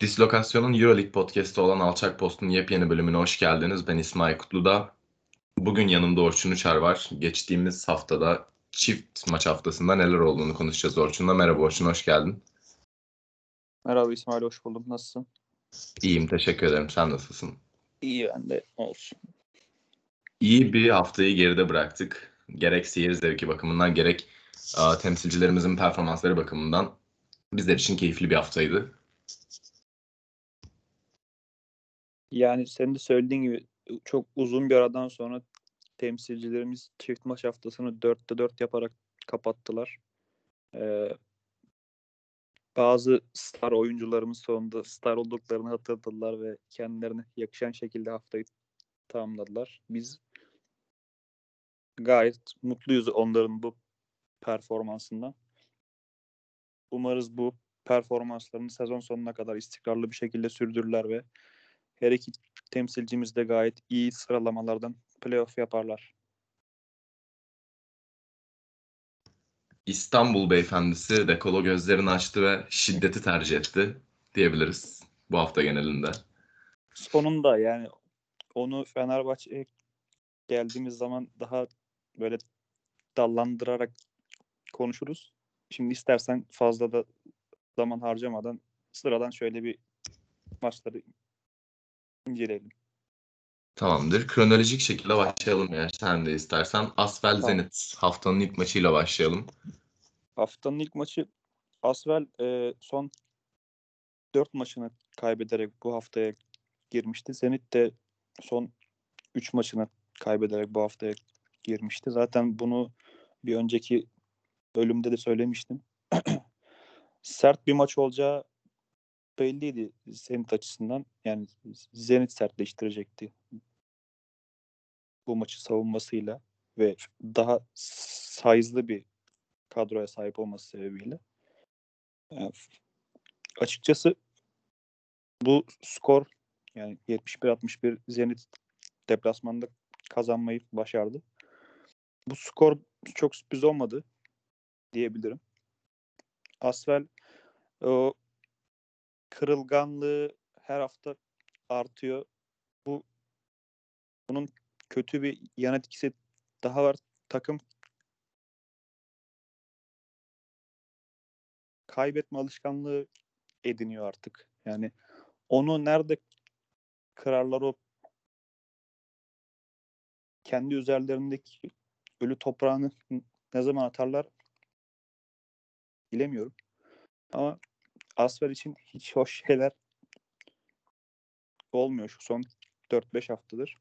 Dislokasyon'un Euroleague podcast'i olan Alçak Post'un yepyeni bölümüne hoş geldiniz. Ben İsmail Kutlu'da. Bugün yanımda Orçun Uçar var. Geçtiğimiz haftada çift maç haftasında neler olduğunu konuşacağız Orçun'la. Merhaba Orçun, hoş geldin. Merhaba İsmail, hoş buldum. Nasılsın? İyiyim, teşekkür ederim. Sen nasılsın? İyi ben de olsun. İyi bir haftayı geride bıraktık. Gerek seyir zevki bakımından gerek a, temsilcilerimizin performansları bakımından bizler için keyifli bir haftaydı. Yani senin de söylediğin gibi çok uzun bir aradan sonra temsilcilerimiz çift maç haftasını 4'te 4 yaparak kapattılar. Ee, bazı star oyuncularımız sonunda star olduklarını hatırladılar ve kendilerine yakışan şekilde haftayı tamamladılar. Biz gayet mutluyuz onların bu performansından. Umarız bu performanslarını sezon sonuna kadar istikrarlı bir şekilde sürdürürler ve her iki temsilcimiz de gayet iyi sıralamalardan playoff yaparlar. İstanbul beyefendisi dekolo gözlerini açtı ve şiddeti tercih etti diyebiliriz bu hafta genelinde. Sonunda yani onu Fenerbahçe'ye geldiğimiz zaman daha böyle dallandırarak konuşuruz. Şimdi istersen fazla da zaman harcamadan sıradan şöyle bir maçları inceleyelim. Tamamdır. Kronolojik şekilde başlayalım eğer sen de istersen. Asvel Tamam. Zenit haftanın ilk maçıyla başlayalım. Haftanın ilk maçı Asvel e, son 4 maçını kaybederek bu haftaya girmişti. Zenit de son 3 maçını kaybederek bu haftaya girmişti. Zaten bunu bir önceki bölümde de söylemiştim. Sert bir maç olacağı belliydi Zenit açısından. Yani Zenit sertleştirecekti bu maçı savunmasıyla ve daha size'lı bir kadroya sahip olması sebebiyle. Yani açıkçası bu skor yani 71-61 Zenit deplasmanda kazanmayı başardı. Bu skor çok sürpriz olmadı diyebilirim. Asvel kırılganlığı her hafta artıyor. Bu bunun kötü bir yan etkisi daha var. Takım kaybetme alışkanlığı ediniyor artık. Yani onu nerede kırarlar o kendi üzerlerindeki ölü toprağını ne zaman atarlar bilemiyorum. Ama Asfer için hiç hoş şeyler olmuyor şu son 4-5 haftadır.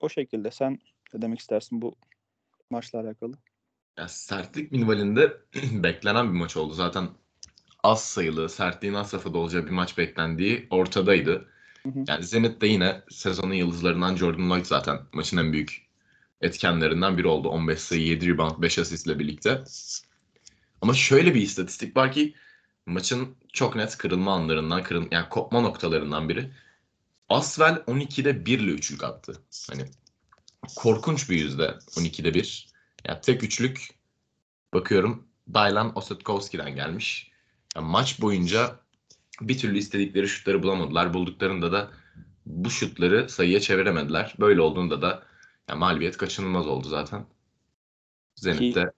O şekilde sen ne demek istersin bu maçla alakalı? Ya sertlik minvalinde beklenen bir maç oldu. Zaten az sayılı, sertliğin az safhada olacağı bir maç beklendiği ortadaydı. Hı hı. Yani Zenit de yine sezonun yıldızlarından Jordan Lloyd zaten maçın en büyük etkenlerinden biri oldu. 15 sayı, 7 rebound, 5 asistle birlikte. Ama şöyle bir istatistik var ki maçın çok net kırılma anlarından, kırıl yani kopma noktalarından biri. Asvel 12'de 1 ile üçlük attı. Hani korkunç bir yüzde 12'de 1. Ya tek üçlük bakıyorum Dylan Osetkowski'den gelmiş. Ya maç boyunca bir türlü istedikleri şutları bulamadılar. Bulduklarında da bu şutları sayıya çeviremediler. Böyle olduğunda da ya mağlubiyet kaçınılmaz oldu zaten. Zenit de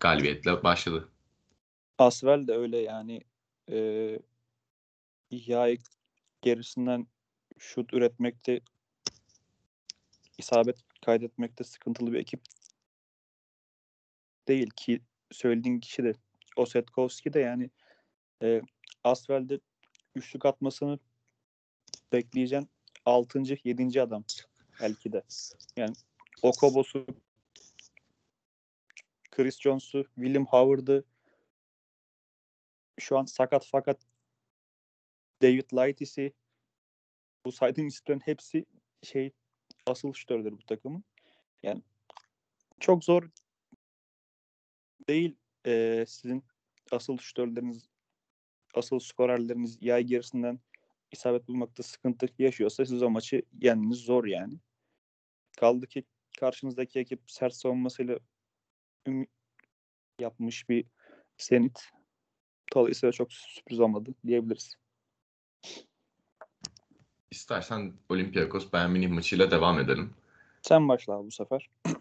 galibiyetle başladı. Asvel de öyle yani e, yay gerisinden şut üretmekte isabet kaydetmekte sıkıntılı bir ekip değil ki söylediğin kişi de Osetkowski de yani e, Asvel'de üçlük atmasını bekleyeceğin 6. 7. adam belki de. Yani Okobos'u Chris Jones'u, William Howard'ı şu an sakat fakat David Lightis'i bu saydığım isimlerin hepsi şey asıl şutörleri bu takımın. Yani çok zor değil e, sizin asıl şutörleriniz asıl skorerleriniz yay gerisinden isabet bulmakta sıkıntı yaşıyorsa siz o maçı yenmeniz zor yani. Kaldı ki karşınızdaki ekip sert savunmasıyla yapmış bir Zenit. Dolayısıyla çok sürpriz olmadı diyebiliriz. İstersen Olympiakos Bayern Münih maçıyla devam edelim. Sen başla abi bu sefer.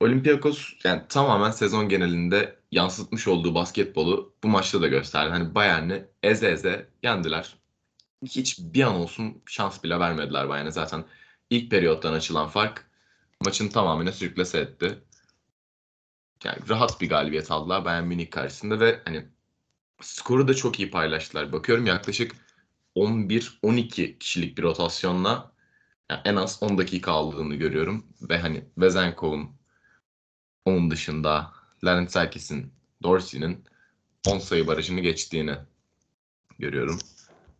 Olympiakos yani tamamen sezon genelinde yansıtmış olduğu basketbolu bu maçta da gösterdi. Hani Bayern'i eze eze yendiler. Hiç bir an olsun şans bile vermediler Bayern'e. Zaten ilk periyottan açılan fark maçın tamamını sürüklese etti. Yani rahat bir galibiyet aldılar Bayern Münih karşısında ve hani skoru da çok iyi paylaştılar. Bakıyorum yaklaşık 11-12 kişilik bir rotasyonla yani en az 10 dakika aldığını görüyorum. Ve hani Vezenkov'un onun dışında Laurent Serkis'in, Dorsey'nin 10 sayı barajını geçtiğini görüyorum.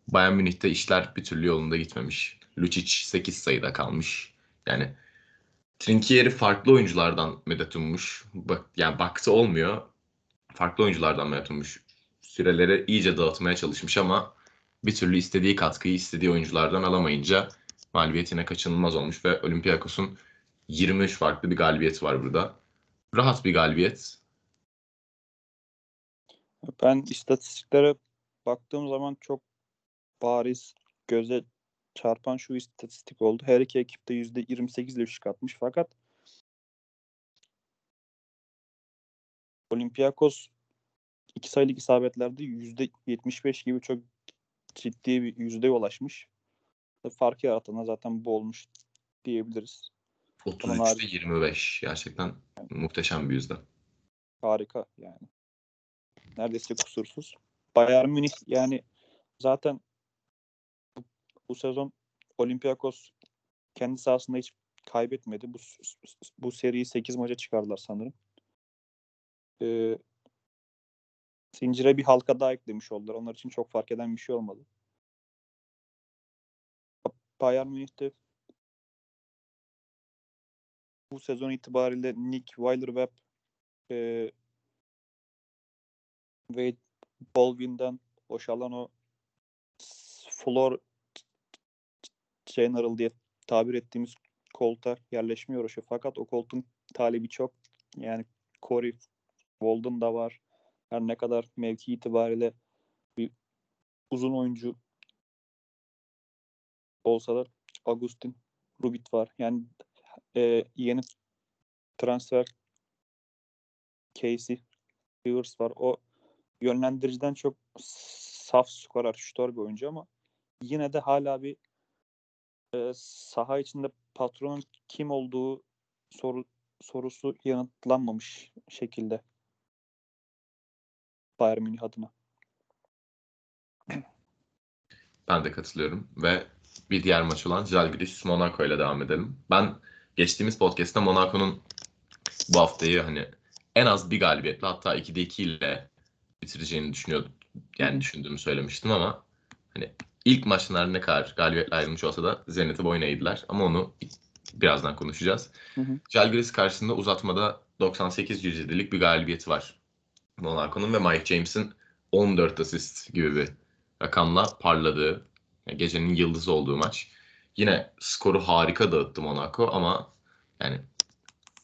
Bayern Münih'te işler bir türlü yolunda gitmemiş. Lucic 8 sayıda kalmış. Yani Trinkieri farklı oyunculardan medet ummuş. Bak, yani baktı olmuyor. Farklı oyunculardan medet ummuş. Süreleri iyice dağıtmaya çalışmış ama bir türlü istediği katkıyı istediği oyunculardan alamayınca mağlubiyetine kaçınılmaz olmuş ve Olympiakos'un 23 farklı bir galibiyeti var burada. Rahat bir galibiyet. Ben istatistiklere baktığım zaman çok bariz göze çarpan şu istatistik oldu. Her iki ekip de %28 ile üçlük atmış fakat Olympiakos iki sayılık isabetlerde %75 gibi çok ciddi bir yüzdeye ulaşmış. Fark yaratan zaten bu olmuş diyebiliriz. 33'te 25 gerçekten muhteşem bir yüzde. Harika yani. Neredeyse kusursuz. Bayern Münih yani zaten bu, sezon Olympiakos kendi sahasında hiç kaybetmedi. Bu bu seriyi 8 maça çıkardılar sanırım. Ee, zincire bir halka daha eklemiş oldular. Onlar için çok fark eden bir şey olmadı. Bayern Münih'te bu sezon itibariyle Nick Weiler-Webb e, Wade Baldwin'den boşalan o floor general diye tabir ettiğimiz koltuğa yerleşmiyor uğraşıyor. Fakat o koltuğun talebi çok. Yani Corey Walden da var. Her ne kadar mevki itibariyle bir uzun oyuncu olsa da Agustin Rubit var. Yani e, yeni transfer Casey Rivers var. O yönlendiriciden çok saf skorer, şutör bir oyuncu ama yine de hala bir e, saha içinde patronun kim olduğu soru sorusu yanıtlanmamış şekilde Bayern Münih adına. Ben de katılıyorum ve bir diğer maç olan Žalgiris Monaco ile devam edelim. Ben geçtiğimiz podcast'ta Monaco'nun bu haftayı hani en az bir galibiyetle hatta 2'de 2 ile bitireceğini düşünüyordum. Yani düşündüğümü söylemiştim ama hani ilk maçlar ne kadar galibiyetle ayrılmış olsa da Zenit'i boyun eğdiler. Ama onu birazdan konuşacağız. Žalgiris karşısında uzatmada 98-107'lik bir galibiyeti var. Monaco'nun ve Mike James'in 14 asist gibi bir rakamla parladığı, gecenin yıldızı olduğu maç. Yine skoru harika dağıttı Monaco ama yani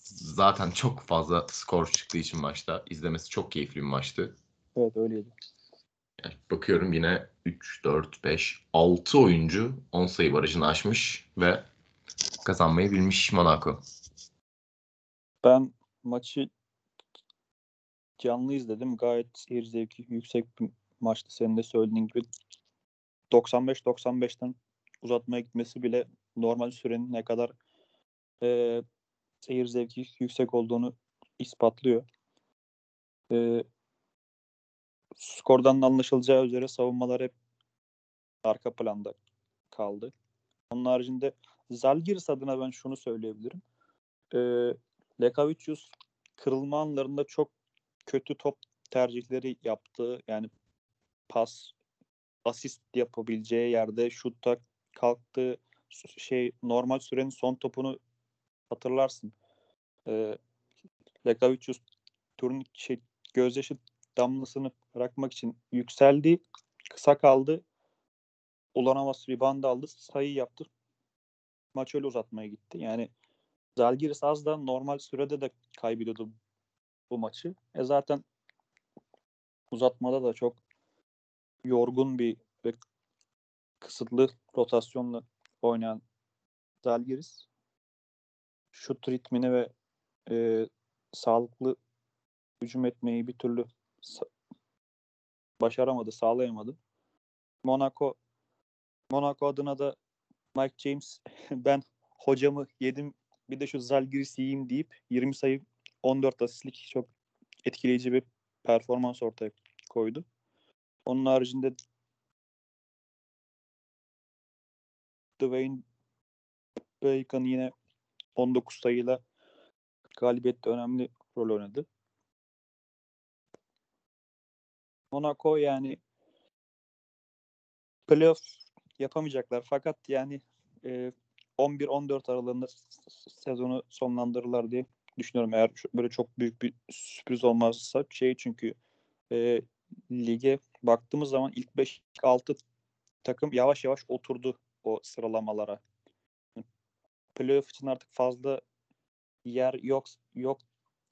zaten çok fazla skor çıktığı için maçta izlemesi çok keyifli bir maçtı. Evet öyleydi. Yani bakıyorum yine 3, 4, 5, 6 oyuncu 10 sayı barajını aşmış ve kazanmayı bilmiş Monaco. Ben maçı canlı izledim. Gayet seyir zevki yüksek bir maçtı. Senin de söylediğin gibi 95-95'ten uzatmaya gitmesi bile normal sürenin ne kadar e, seyir zevki yüksek olduğunu ispatlıyor. E, skordan anlaşılacağı üzere savunmalar hep arka planda kaldı. Onun haricinde Zalgiris adına ben şunu söyleyebilirim. E, Lekavicius kırılma anlarında çok kötü top tercihleri yaptı. Yani pas, asist yapabileceği yerde şutta kalktı. Şey normal sürenin son topunu hatırlarsın. E, Lekavicius turun şey, gözyaşı damlasını bırakmak için yükseldi. Kısa kaldı. Ulanamas rebound aldı. Sayı yaptı. Maç öyle uzatmaya gitti. Yani Zalgiris az da normal sürede de kaybediyordu bu maçı. E zaten uzatmada da çok yorgun bir ve kısıtlı rotasyonla oynayan Zalgiris şut ritmini ve e, sağlıklı hücum etmeyi bir türlü başaramadı, sağlayamadı. Monaco Monaco adına da Mike James ben hocamı yedim bir de şu Zalgiris'i yiyeyim deyip 20 sayı 14 asistlik çok etkileyici bir performans ortaya koydu. Onun haricinde Dwayne Bacon yine 19 sayıyla galibiyette önemli rol oynadı. Monaco yani playoff yapamayacaklar fakat yani e, 11-14 aralığında sezonu sonlandırırlar diye düşünüyorum. Eğer böyle çok büyük bir sürpriz olmazsa şey çünkü e, lige baktığımız zaman ilk 5-6 takım yavaş yavaş oturdu o sıralamalara. Playoff için artık fazla yer yok yok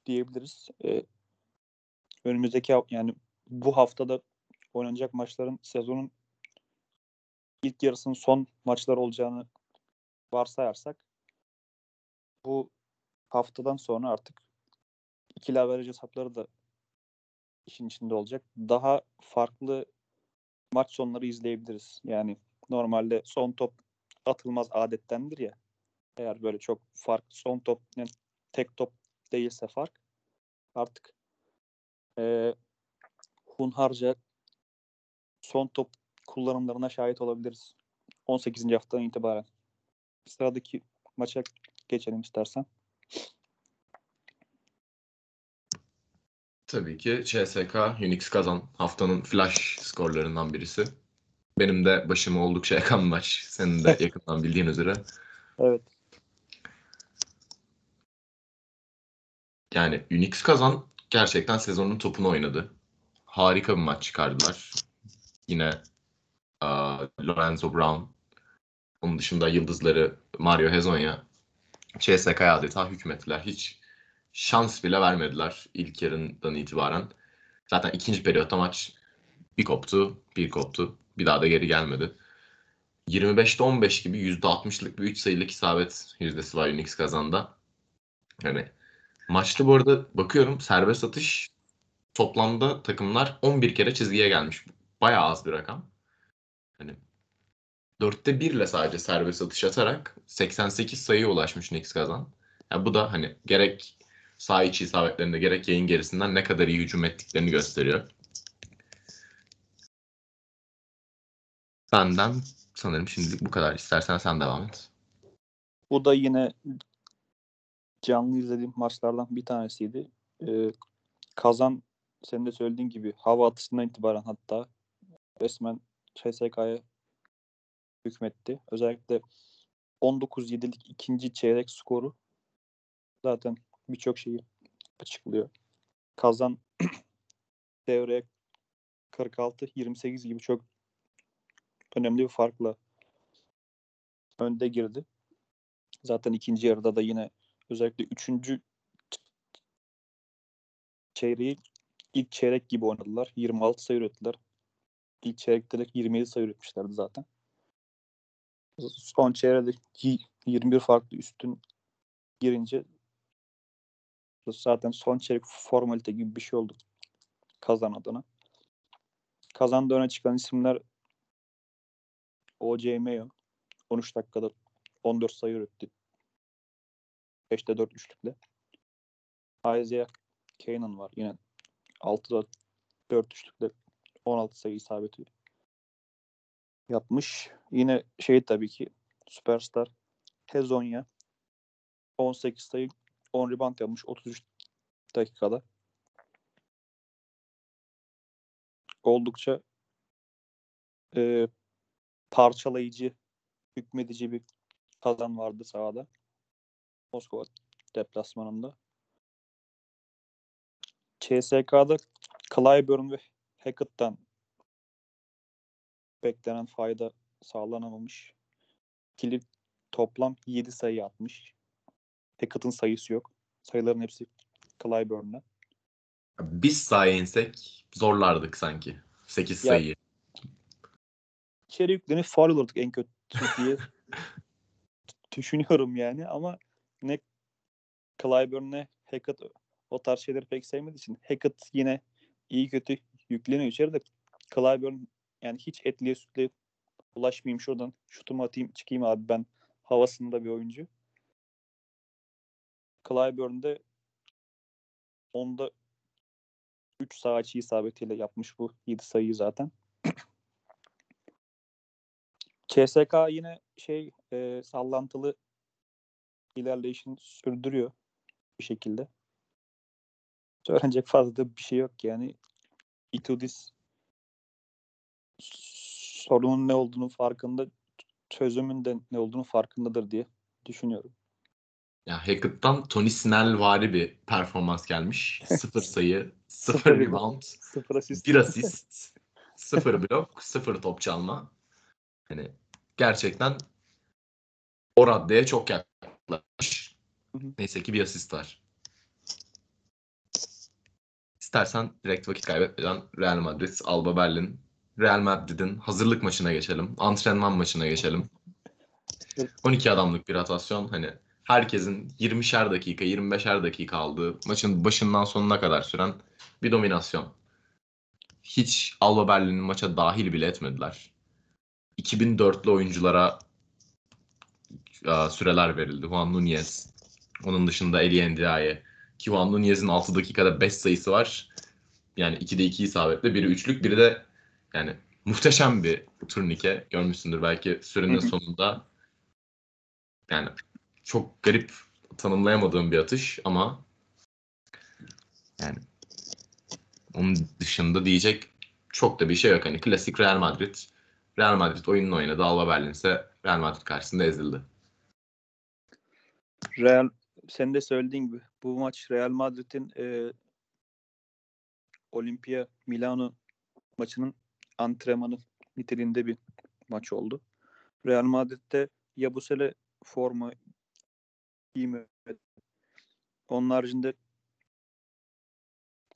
diyebiliriz. E, önümüzdeki yani bu haftada oynanacak maçların sezonun ilk yarısının son maçlar olacağını varsayarsak bu haftadan sonra artık ikili averaj hesapları da işin içinde olacak. Daha farklı maç sonları izleyebiliriz. Yani normalde son top atılmaz adettendir ya. Eğer böyle çok farklı son top yani tek top değilse fark artık e, hunharca son top kullanımlarına şahit olabiliriz. 18. haftadan itibaren. Sıradaki maça geçelim istersen. Tabii ki CSK Unix kazan haftanın flash skorlarından birisi. Benim de başıma oldukça yakan maç. Senin de yakından bildiğin üzere. Evet. Yani Unix kazan gerçekten sezonun topunu oynadı. Harika bir maç çıkardılar. Yine uh, Lorenzo Brown, onun dışında yıldızları Mario Hezonja CSK'ya adeta hükmettiler. Hiç şans bile vermediler ilk yarından itibaren. Zaten ikinci periyotta maç bir koptu, bir koptu. Bir daha da geri gelmedi. 25'te 15 gibi %60'lık bir 3 sayılık isabet yüzdesi var Unix kazanda. Yani maçta bu arada bakıyorum serbest atış toplamda takımlar 11 kere çizgiye gelmiş. Bayağı az bir rakam. Hani dörtte birle sadece serbest atış atarak 88 sayıya ulaşmış Knicks kazan. Yani bu da hani gerek sağ içi isabetlerinde gerek yayın gerisinden ne kadar iyi hücum ettiklerini gösteriyor. Benden sanırım şimdilik bu kadar. İstersen sen devam et. Bu da yine canlı izlediğim maçlardan bir tanesiydi. Ee, kazan senin de söylediğin gibi hava atışından itibaren hatta resmen CSK'ya hükmetti. Özellikle 19-7'lik ikinci çeyrek skoru zaten birçok şeyi açıklıyor. Kazan devreye 46-28 gibi çok önemli bir farkla önde girdi. Zaten ikinci yarıda da yine özellikle üçüncü çeyreği ilk çeyrek gibi oynadılar. 26 sayı ürettiler. İlk çeyrekte de 27 sayı üretmişlerdi zaten. Son çeyrekte 21 farklı üstün girince zaten son çeyrek formalite gibi bir şey oldu kazan adına. Kazanda öne çıkan isimler O.J. Mayo 13 dakikada 14 sayı üretti. 5'te 4 üçlükle. Isaiah Kanan var. Yine 6'da 4 üçlükle 16 sayı isabeti yapmış. Yine şey tabii ki süperstar Hezonya 18 sayı 10 rebound yapmış 33 dakikada. Oldukça e, parçalayıcı, hükmedici bir kazan vardı sahada. Moskova deplasmanında. CSK'da Clyburn ve Hackett'tan beklenen fayda sağlanamamış. Kilit toplam 7 sayı atmış. Hackett'ın sayısı yok. Sayıların hepsi Clyburn'da. Biz sahaya insek zorlardık sanki. 8 Ya- sayıyı. içeri yüklenip faul olurduk en kötü diye düşünüyorum yani ama ne Clyburn ne Hackett o tarz şeyleri pek sevmediği için Hackett yine iyi kötü yükleniyor içeri de Clyburn yani hiç etliye sütlüye ulaşmayayım şuradan şutumu atayım çıkayım abi ben havasında bir oyuncu. Clyburn'de onda 3 sağ açı isabetiyle yapmış bu 7 sayıyı zaten. CSK yine şey e, sallantılı ilerleyişini sürdürüyor bir şekilde. Söylenecek fazla da bir şey yok yani. Itudis sorunun ne olduğunu farkında, çözümün de ne olduğunu farkındadır diye düşünüyorum. Ya Hackett'tan Tony Snell vari bir performans gelmiş. Sıfır sayı, sıfır rebound, Sıfır asist. bir asist, sıfır blok, sıfır top çalma. Hani gerçekten o raddeye çok yaklaşmış. Neyse ki bir asist var. İstersen direkt vakit kaybetmeden Real Madrid, Alba Berlin, Real Madrid'in hazırlık maçına geçelim. Antrenman maçına geçelim. 12 adamlık bir rotasyon. Hani herkesin 20'şer dakika, 25'er dakika aldığı maçın başından sonuna kadar süren bir dominasyon. Hiç Alba Berlin'in maça dahil bile etmediler. 2004'lü oyunculara e, süreler verildi. Juan Nunez. Onun dışında Eli Ndiaye. Ki Juan Nunez'in 6 dakikada 5 sayısı var. Yani 2'de 2 isabetle. Biri üçlük, biri de yani muhteşem bir turnike. Görmüşsündür belki hı. sonunda. Yani çok garip tanımlayamadığım bir atış ama yani onun dışında diyecek çok da bir şey yok. Hani klasik Real Madrid. Real Madrid oyununu oynadı. Alba Berlin ise Real Madrid karşısında ezildi. Real sen de söylediğin gibi bu maç Real Madrid'in e, Olimpia Milano maçının antrenmanı niteliğinde bir maç oldu. Real Madrid'de Yabusele forma giymedi. Onun haricinde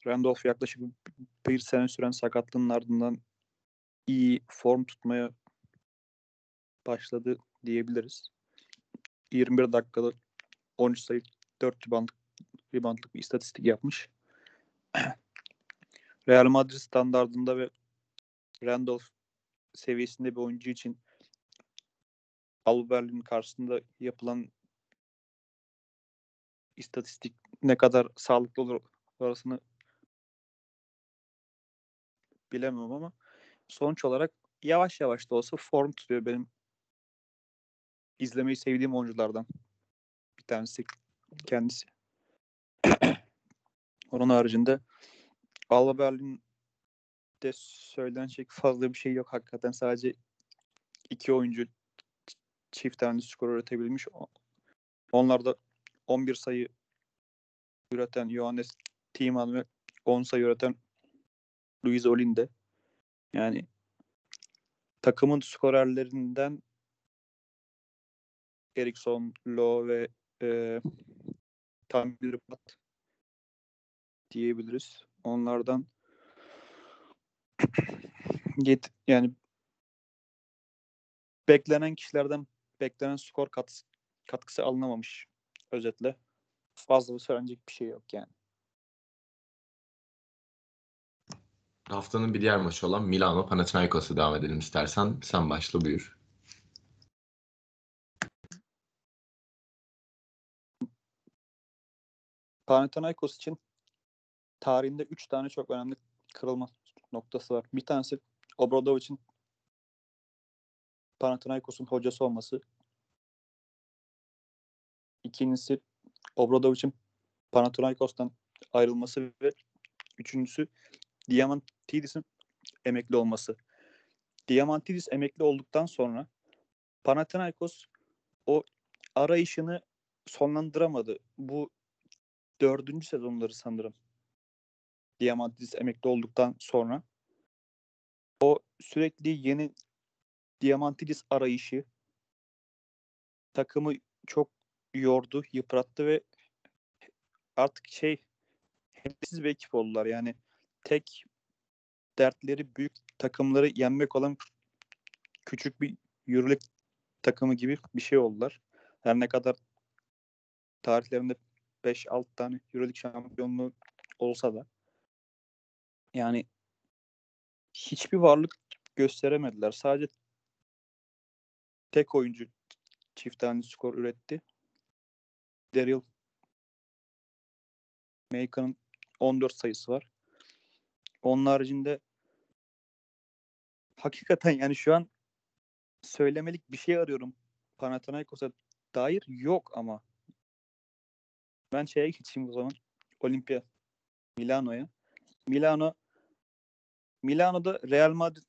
Randolph yaklaşık bir sene süren sakatlığının ardından iyi form tutmaya başladı diyebiliriz. 21 dakikada 13 sayı 4 reboundlık, reboundlık bir istatistik yapmış. Real Madrid standardında ve Randolph seviyesinde bir oyuncu için Alba Berlin karşısında yapılan istatistik ne kadar sağlıklı olur orasını bilemem ama sonuç olarak yavaş yavaş da olsa form tutuyor benim izlemeyi sevdiğim oyunculardan bir tanesi kendisi. Onun haricinde Alba Berlin'de söylenecek fazla bir şey yok hakikaten. Sadece iki oyuncu çift tane skor üretebilmiş. Onlar da 11 sayı üreten Johannes Thiemann ve 10 sayı üreten Luis Olinde. Yani takımın skorerlerinden Eriksson, Lo ve e, Tambilbat diyebiliriz. Onlardan get yani beklenen kişilerden beklenen skor katkısı, katkısı alınamamış özetle. Fazla söylenecek bir şey yok yani. Haftanın bir diğer maçı olan Milano Panathinaikos'a devam edelim istersen. Sen başla buyur. Panathinaikos için tarihinde 3 tane çok önemli kırılma noktası var. Bir tanesi Obradovic'in Panathinaikos'un hocası olması. İkincisi Obradovic'in Panathinaikos'tan ayrılması ve üçüncüsü Diamantidis'in emekli olması. Diamantidis emekli olduktan sonra Panathinaikos o arayışını sonlandıramadı. Bu dördüncü sezonları sanırım. Diamantidis emekli olduktan sonra o sürekli yeni Diamantidis arayışı takımı çok yordu, yıprattı ve artık şey hedefsiz bir ekip oldular. Yani tek dertleri büyük takımları yenmek olan küçük bir Euroleague takımı gibi bir şey oldular. Her ne kadar tarihlerinde 5-6 tane Euroleague şampiyonluğu olsa da yani hiçbir varlık gösteremediler. Sadece tek oyuncu çift tane skor üretti. Daryl Maker'ın 14 sayısı var. Onun haricinde hakikaten yani şu an söylemelik bir şey arıyorum. Panathinaikos'a dair yok ama. Ben şeye geçeyim o zaman. Olimpia Milano'ya. Milano Milano'da Real Madrid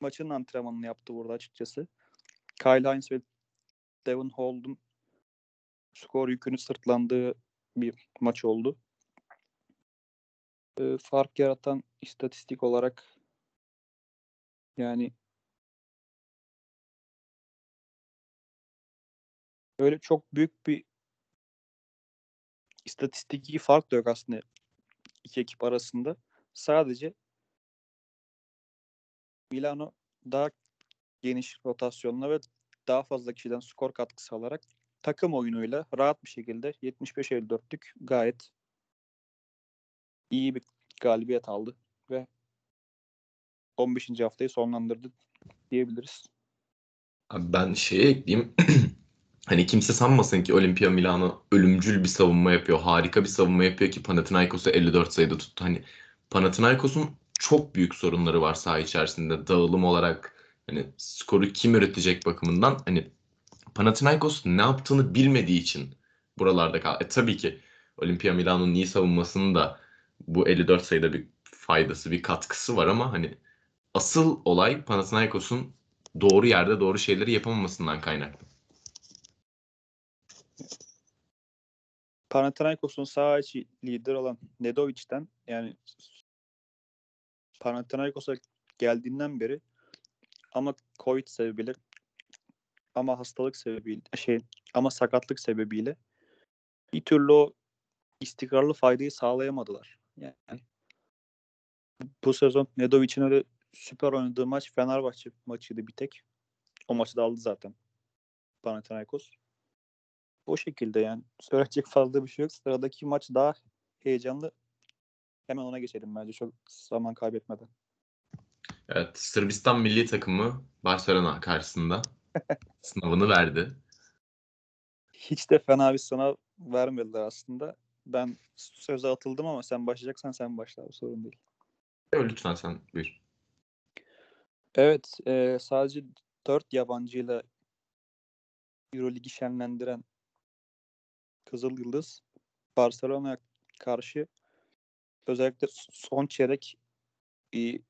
maçının antrenmanını yaptı burada açıkçası. Kyle Hines ve Devon Hall'un skor yükünü sırtlandığı bir maç oldu. Ee, fark yaratan istatistik olarak yani öyle çok büyük bir istatistiki fark da yok aslında iki ekip arasında. Sadece Milano daha geniş rotasyonla ve daha fazla kişiden skor katkısı alarak takım oyunuyla rahat bir şekilde 75-54'lük gayet iyi bir galibiyet aldı ve 15. haftayı sonlandırdı diyebiliriz. Abi ben şeye ekleyeyim. hani kimse sanmasın ki Olimpia Milano ölümcül bir savunma yapıyor. Harika bir savunma yapıyor ki Panathinaikos'u 54 sayıda tuttu. Hani Panathinaikos'un çok büyük sorunları var saha içerisinde. Dağılım olarak hani skoru kim üretecek bakımından hani Panathinaikos ne yaptığını bilmediği için buralarda kal. E tabii ki Olimpia Milano'nun iyi savunmasının da bu 54 sayıda bir faydası, bir katkısı var ama hani asıl olay Panathinaikos'un doğru yerde doğru şeyleri yapamamasından kaynaklı. Panathinaikos'un sağ içi lider olan Nedovic'den yani Panathinaikos'a geldiğinden beri ama Covid sebebiyle ama hastalık sebebiyle şey ama sakatlık sebebiyle bir türlü o istikrarlı faydayı sağlayamadılar. Yani bu sezon Nedovic'in öyle süper oynadığı maç Fenerbahçe maçıydı bir tek. O maçı da aldı zaten Panathinaikos. O şekilde yani söyleyecek fazla bir şey yok. Sıradaki maç daha heyecanlı. Hemen ona geçelim bence çok zaman kaybetmeden. Evet, Sırbistan milli takımı Barcelona karşısında sınavını verdi. Hiç de fena bir sınav vermediler aslında. Ben söze atıldım ama sen başlayacaksan sen başla. Sorun değil. Lütfen sen buyur. Evet, e, sadece 4 yabancıyla Euroligi şenlendiren Kızıl Yıldız Barcelona'ya karşı özellikle son çeyrek bir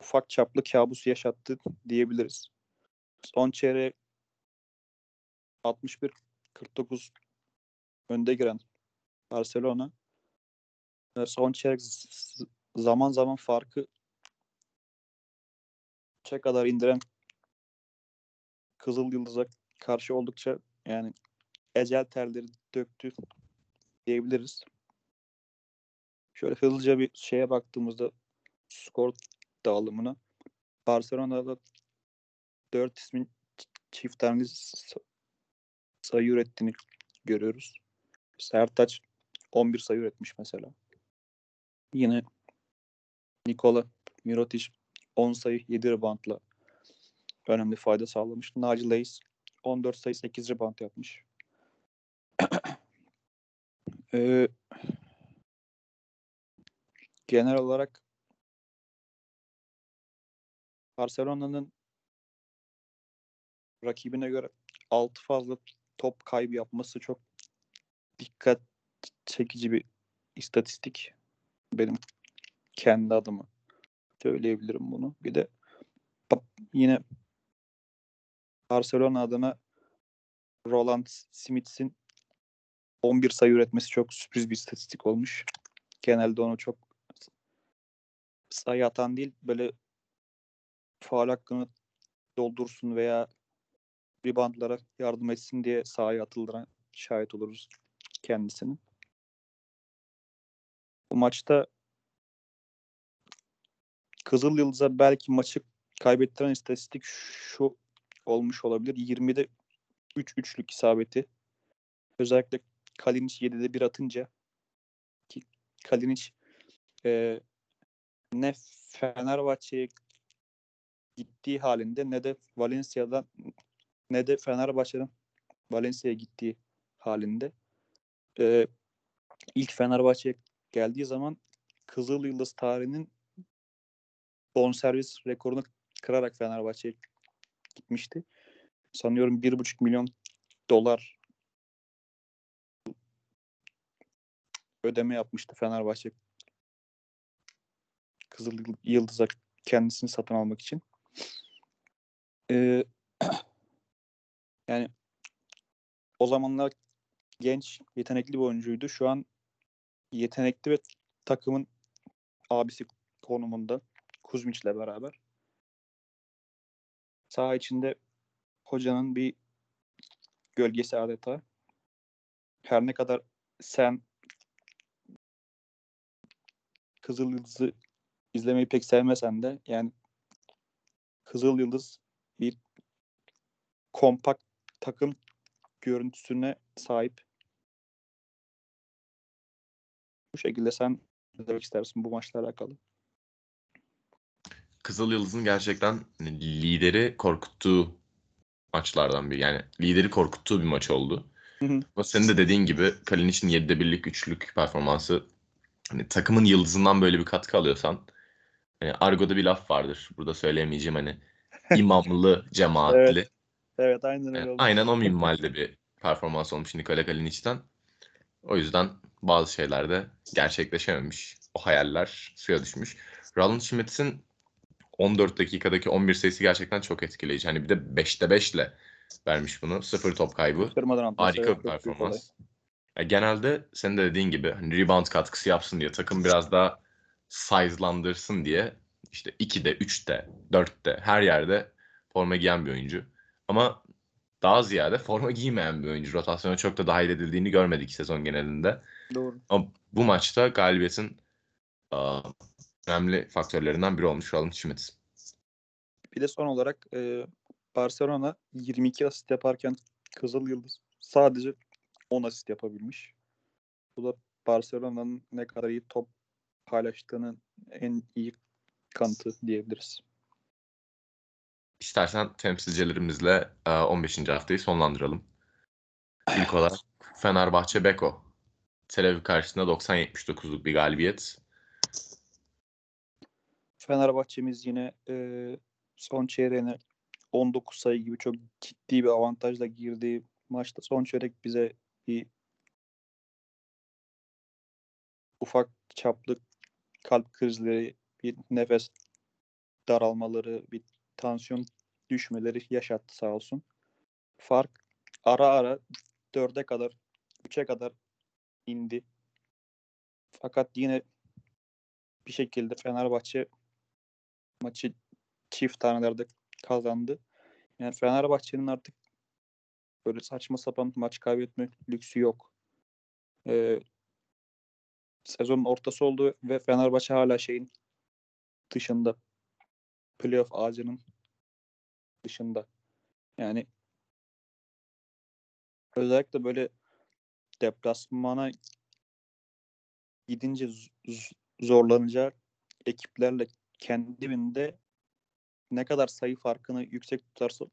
ufak çaplı kabus yaşattı diyebiliriz. Son çeyrek 61-49 önde giren Barcelona son çeyrek zaman zaman farkı çe kadar indiren Kızıl Yıldız'a karşı oldukça yani ecel terleri döktü diyebiliriz. Şöyle hızlıca bir şeye baktığımızda skor dağılımına Barcelona'da 4 ismin çift taneli sayı ürettiğini görüyoruz. Sertaç 11 sayı üretmiş mesela. Yine Nikola Mirotic 10 sayı 7 reboundla önemli fayda sağlamış. Naci Leis 14 sayı 8 rebound yapmış. ee, genel olarak Barcelona'nın rakibine göre 6 fazla top kaybı yapması çok dikkat çekici bir istatistik. Benim kendi adıma söyleyebilirim bunu. Bir de yine Barcelona adına Roland Smith'in 11 sayı üretmesi çok sürpriz bir istatistik olmuş. Genelde onu çok sayı atan değil böyle faal hakkını doldursun veya reboundlara yardım etsin diye sahaya atıldıran şahit oluruz kendisinin. Bu maçta Kızıl Yıldız'a belki maçı kaybettiren istatistik şu olmuş olabilir. 20'de 3 üçlük isabeti. Özellikle Kalinic 7'de 1 atınca ki Kalinic e, ne Fenerbahçe'ye gittiği halinde ne de Valencia'dan ne de Fenerbahçe'den Valencia'ya gittiği halinde e, ilk Fenerbahçe'ye geldiği zaman Kızıl Yıldız tarihinin bonservis rekorunu kırarak Fenerbahçe'ye gitmişti. Sanıyorum bir buçuk milyon dolar ödeme yapmıştı Fenerbahçe Kızıl Yıldız'a kendisini satın almak için. Ee, yani o zamanlar genç, yetenekli bir oyuncuydu. Şu an yetenekli ve takımın abisi konumunda Kuzmiç'le beraber. Saha içinde hocanın bir gölgesi adeta. Her ne kadar sen Kızıl Yıldız'ı izlemeyi pek sevmesen de yani Kızıl Yıldız bir kompakt takım görüntüsüne sahip. Bu şekilde sen ne demek istersin bu maçla alakalı? Kızıl Yıldız'ın gerçekten hani lideri korkuttuğu maçlardan biri. Yani lideri korkuttuğu bir maç oldu. Hı hı. Ama senin de dediğin gibi Kalinic'in 7'de birlik üçlük performansı hani takımın yıldızından böyle bir katkı alıyorsan hani Argo'da bir laf vardır. Burada söyleyemeyeceğim hani imamlı, cemaatli. Evet. Evet aynen öyle Yani oldu. aynen o minvalde bir performans olmuş Nikola Kalinic'ten. O yüzden bazı şeyler de gerçekleşememiş. O hayaller suya düşmüş. Roland Schmidt'in 14 dakikadaki 11 sayısı gerçekten çok etkileyici. Hani bir de 5'te 5 ile vermiş bunu. Sıfır top kaybı. Harika bir performans. Ya genelde senin de dediğin gibi hani rebound katkısı yapsın diye takım biraz daha sizelandırsın diye işte 2'de, 3'te, 4'te her yerde forma giyen bir oyuncu. Ama daha ziyade forma giymeyen bir oyuncu. Rotasyona çok da dahil edildiğini görmedik sezon genelinde. Doğru. Ama bu maçta galibiyetin önemli faktörlerinden biri olmuş Roland Schmidt. Bir de son olarak e, Barcelona 22 asist yaparken Kızıl Yıldız sadece 10 asist yapabilmiş. Bu da Barcelona'nın ne kadar iyi top paylaştığının en iyi kanıtı diyebiliriz. İstersen temsilcilerimizle e, 15. haftayı sonlandıralım. İlk olarak Fenerbahçe Beko. Tel Aviv karşısında 90-79'luk bir galibiyet. Fenerbahçe'miz yine e, son çeyreğine 19 sayı gibi çok ciddi bir avantajla girdiği maçta son çeyrek bize bir ufak çaplı kalp krizleri, bir nefes daralmaları, bir tansiyon düşmeleri yaşattı sağ olsun. Fark ara ara dörde kadar, üçe kadar indi. Fakat yine bir şekilde Fenerbahçe maçı çift tanelerde kazandı. Yani Fenerbahçe'nin artık böyle saçma sapan maç kaybetme lüksü yok. Ee, sezonun ortası oldu ve Fenerbahçe hala şeyin dışında. Playoff ağacının dışında. Yani özellikle böyle deplasmana gidince zorlanacağı ekiplerle kendi evinde ne kadar sayı farkını yüksek tutarsa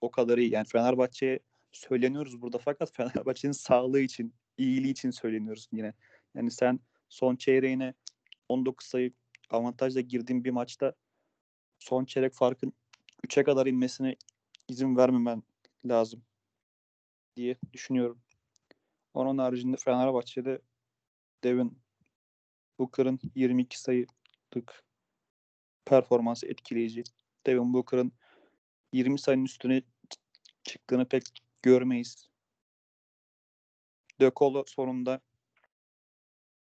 o kadar iyi. Yani Fenerbahçe'ye söyleniyoruz burada fakat Fenerbahçe'nin sağlığı için, iyiliği için söyleniyoruz yine. Yani sen son çeyreğine 19 sayı avantajla girdiğin bir maçta son çeyrek farkın 3'e kadar inmesine izin vermemen lazım diye düşünüyorum. Onun haricinde Fenerbahçe'de Devin Booker'ın 22 sayılık performansı etkileyici. Devin Booker'ın 20 sayının üstüne çıktığını pek görmeyiz. De sonunda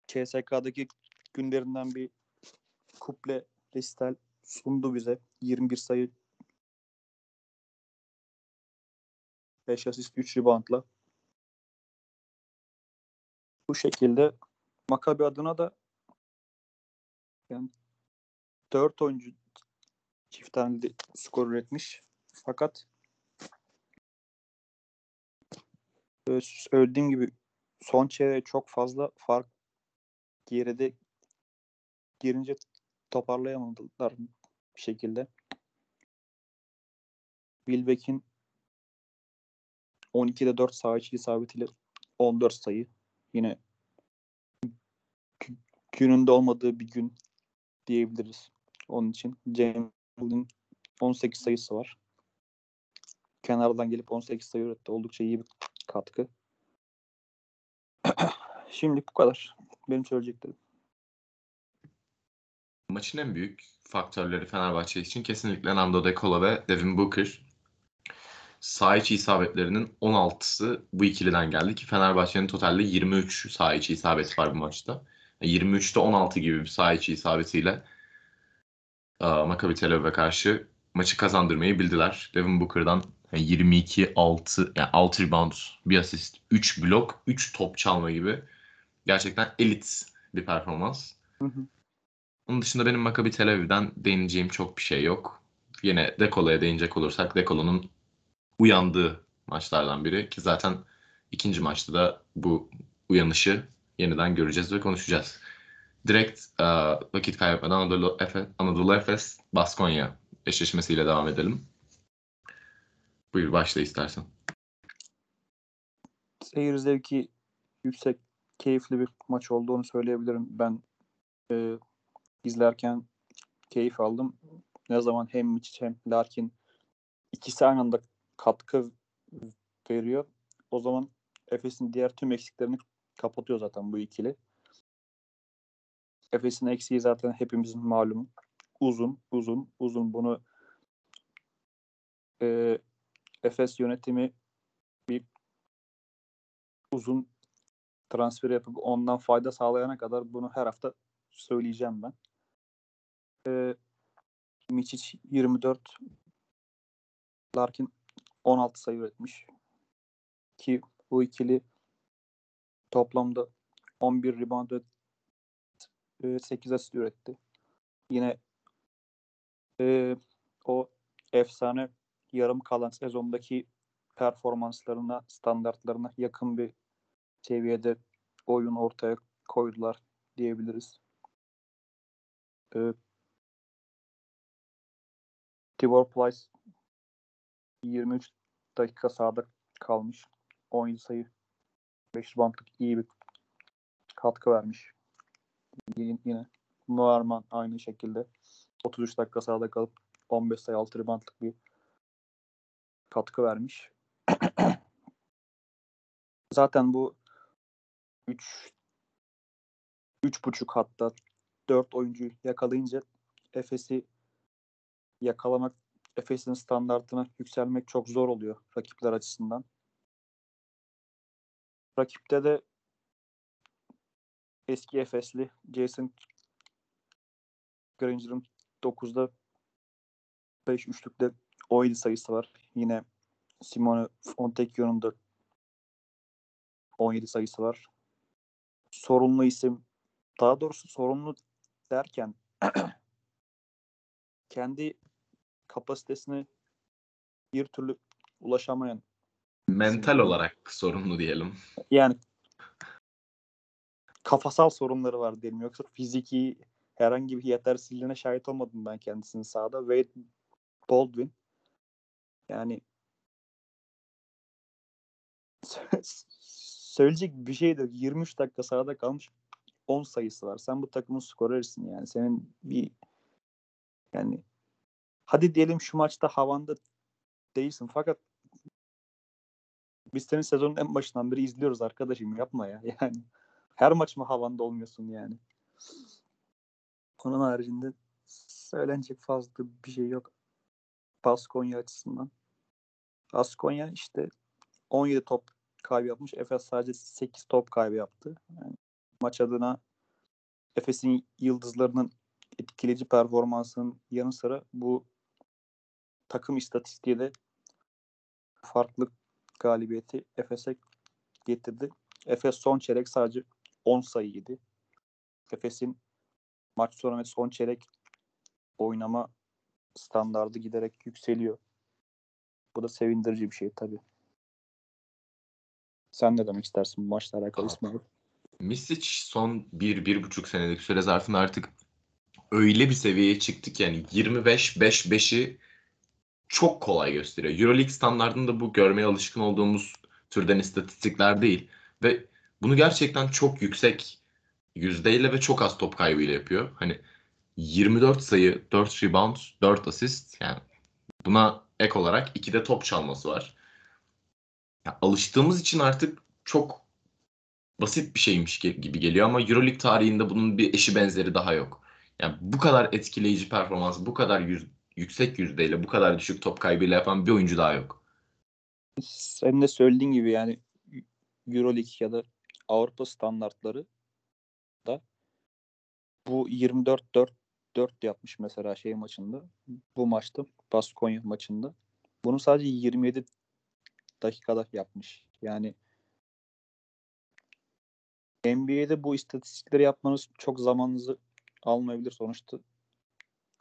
CSK'daki günlerinden bir kuple resital sundu bize. 21 sayı 5 asist 3 reboundla. Bu şekilde Maccabi adına da yani 4 oyuncu çift taneli skor üretmiş. Fakat söylediğim gibi son çeyreğe çok fazla fark geride girince toparlayamadılar bir şekilde. Wilbeck'in 12'de 4 sağ içi isabetiyle 14 sayı. Yine gününde olmadığı bir gün diyebiliriz. Onun için James'in 18 sayısı var. Kenardan gelip 18 sayı üretti. Oldukça iyi bir katkı. Şimdi bu kadar. Benim söyleyeceklerim. Maçın en büyük faktörleri Fenerbahçe için kesinlikle Nando De Colo ve Devin Booker. Sağ içi isabetlerinin 16'sı bu ikiliden geldi ki Fenerbahçe'nin totalde 23 sağ içi isabet var bu maçta. 23'te 16 gibi bir sağ içi isabetiyle Maccabi Tel Aviv'e karşı maçı kazandırmayı bildiler. Devin Booker'dan 22 6 yani 6 rebound, bir asist, 3 blok, 3 top çalma gibi gerçekten elit bir performans. Hı hı. Onun dışında benim Maccabi Tel Aviv'den değineceğim çok bir şey yok. Yine Dekolo'ya değinecek olursak Dekolo'nun uyandığı maçlardan biri ki zaten ikinci maçta da bu uyanışı yeniden göreceğiz ve konuşacağız. Direkt e, vakit kaybetmeden Anadolu, Efe, Anadolu Efes Baskonya eşleşmesiyle devam edelim. Buyur başla istersen. Seyir zevki yüksek, keyifli bir maç olduğunu söyleyebilirim. Ben e, izlerken keyif aldım. Ne zaman hem Miçic hem Larkin ikisi aynı anda katkı veriyor. O zaman Efes'in diğer tüm eksiklerini kapatıyor zaten bu ikili. Efes'in eksiği zaten hepimizin malumu. Uzun, uzun, uzun. Bunu e, Efes yönetimi bir uzun transfer yapıp ondan fayda sağlayana kadar bunu her hafta söyleyeceğim ben. E, Miçic 24 Larkin 16 sayı üretmiş. Ki bu ikili toplamda 11 rebound ve 8 asist üretti. Yine e, o efsane yarım kalan sezondaki performanslarına, standartlarına yakın bir seviyede oyun ortaya koydular diyebiliriz. E, Tibor Plyce 23 dakika sahada kalmış. 17 sayı 5 bantlık iyi bir katkı vermiş. Yine Muarman aynı şekilde 33 dakika sahada kalıp 15 sayı 6 ribantlık bir katkı vermiş. Zaten bu 3 üç buçuk hatta 4 oyuncuyu yakalayınca Efes'i yakalamak Efes'in standartına yükselmek çok zor oluyor rakipler açısından. Rakipte de eski Efesli Jason Granger'ın 9'da 5 üçlükte 17 sayısı var. Yine Simone Fontecchio'nun da 17 sayısı var. Sorunlu isim daha doğrusu sorunlu derken kendi kapasitesine bir türlü ulaşamayan mental olarak sorumlu diyelim. Yani kafasal sorunları var diyelim. Yoksa fiziki herhangi bir yetersizliğine şahit olmadım ben kendisinin sahada. Wade Baldwin yani söyleyecek bir şey de 23 dakika sahada kalmış 10 sayısı var. Sen bu takımın skorerisin yani. Senin bir yani hadi diyelim şu maçta havanda değilsin fakat biz senin sezonun en başından beri izliyoruz arkadaşım yapma ya. Yani her maç mı havanda olmuyorsun yani? Onun haricinde söylenecek fazla bir şey yok. Baskonya açısından. Baskonya işte 17 top kaybı yapmış. Efes sadece 8 top kaybı yaptı. Yani maç adına Efes'in yıldızlarının etkileyici performansının yanı sıra bu takım istatistiği de farklı galibiyeti Efes'e getirdi. Efes son çeyrek sadece 10 sayı yedi. Efes'in maç sonu ve son çeyrek oynama standardı giderek yükseliyor. Bu da sevindirici bir şey tabii. Sen ne demek istersin bu maçla alakalı Abi, İsmail? Misic son 1-1,5 senelik süre zarfında artık öyle bir seviyeye çıktık ki yani 25-5-5'i çok kolay gösteriyor. Euroleague standartında bu görmeye alışkın olduğumuz türden istatistikler değil. Ve bunu gerçekten çok yüksek yüzdeyle ve çok az top kaybıyla yapıyor. Hani 24 sayı, 4 rebound, 4 asist yani buna ek olarak 2 de top çalması var. Ya alıştığımız için artık çok basit bir şeymiş gibi geliyor ama EuroLeague tarihinde bunun bir eşi benzeri daha yok. Yani bu kadar etkileyici performans, bu kadar yüz- yüksek yüzdeyle, bu kadar düşük top kaybıyla yapan bir oyuncu daha yok. Senin de söylediğin gibi yani Euroleague ya da Avrupa standartları da bu 24-4 4 yapmış mesela şey maçında. Bu maçta Baskonya maçında. Bunu sadece 27 dakikada yapmış. Yani NBA'de bu istatistikleri yapmanız çok zamanınızı almayabilir sonuçta.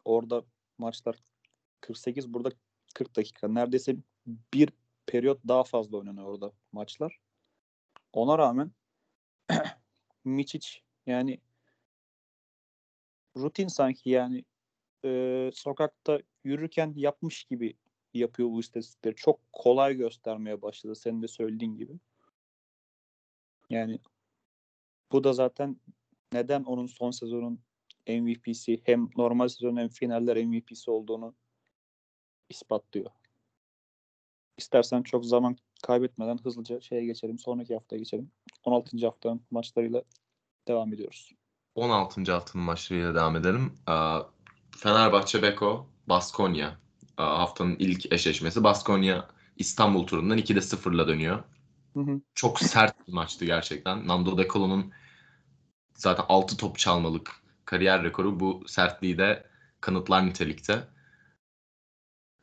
Orada maçlar 48 burada 40 dakika. Neredeyse bir periyot daha fazla oynanıyor orada maçlar. Ona rağmen Miçic yani rutin sanki yani e, sokakta yürürken yapmış gibi yapıyor bu istatistikleri. Çok kolay göstermeye başladı senin de söylediğin gibi. Yani bu da zaten neden onun son sezonun MVP'si hem normal sezon hem finaller MVP'si olduğunu ispatlıyor. İstersen çok zaman kaybetmeden hızlıca şeye geçelim. Sonraki haftaya geçelim. 16. haftanın maçlarıyla devam ediyoruz. 16. haftanın maçlarıyla devam edelim. Fenerbahçe Beko, Baskonya. Haftanın ilk eşleşmesi. Baskonya İstanbul turundan 2'de 0'la dönüyor. Hı hı. Çok sert bir maçtı gerçekten. Nando De Colo'nun zaten 6 top çalmalık kariyer rekoru bu sertliği de kanıtlar nitelikte.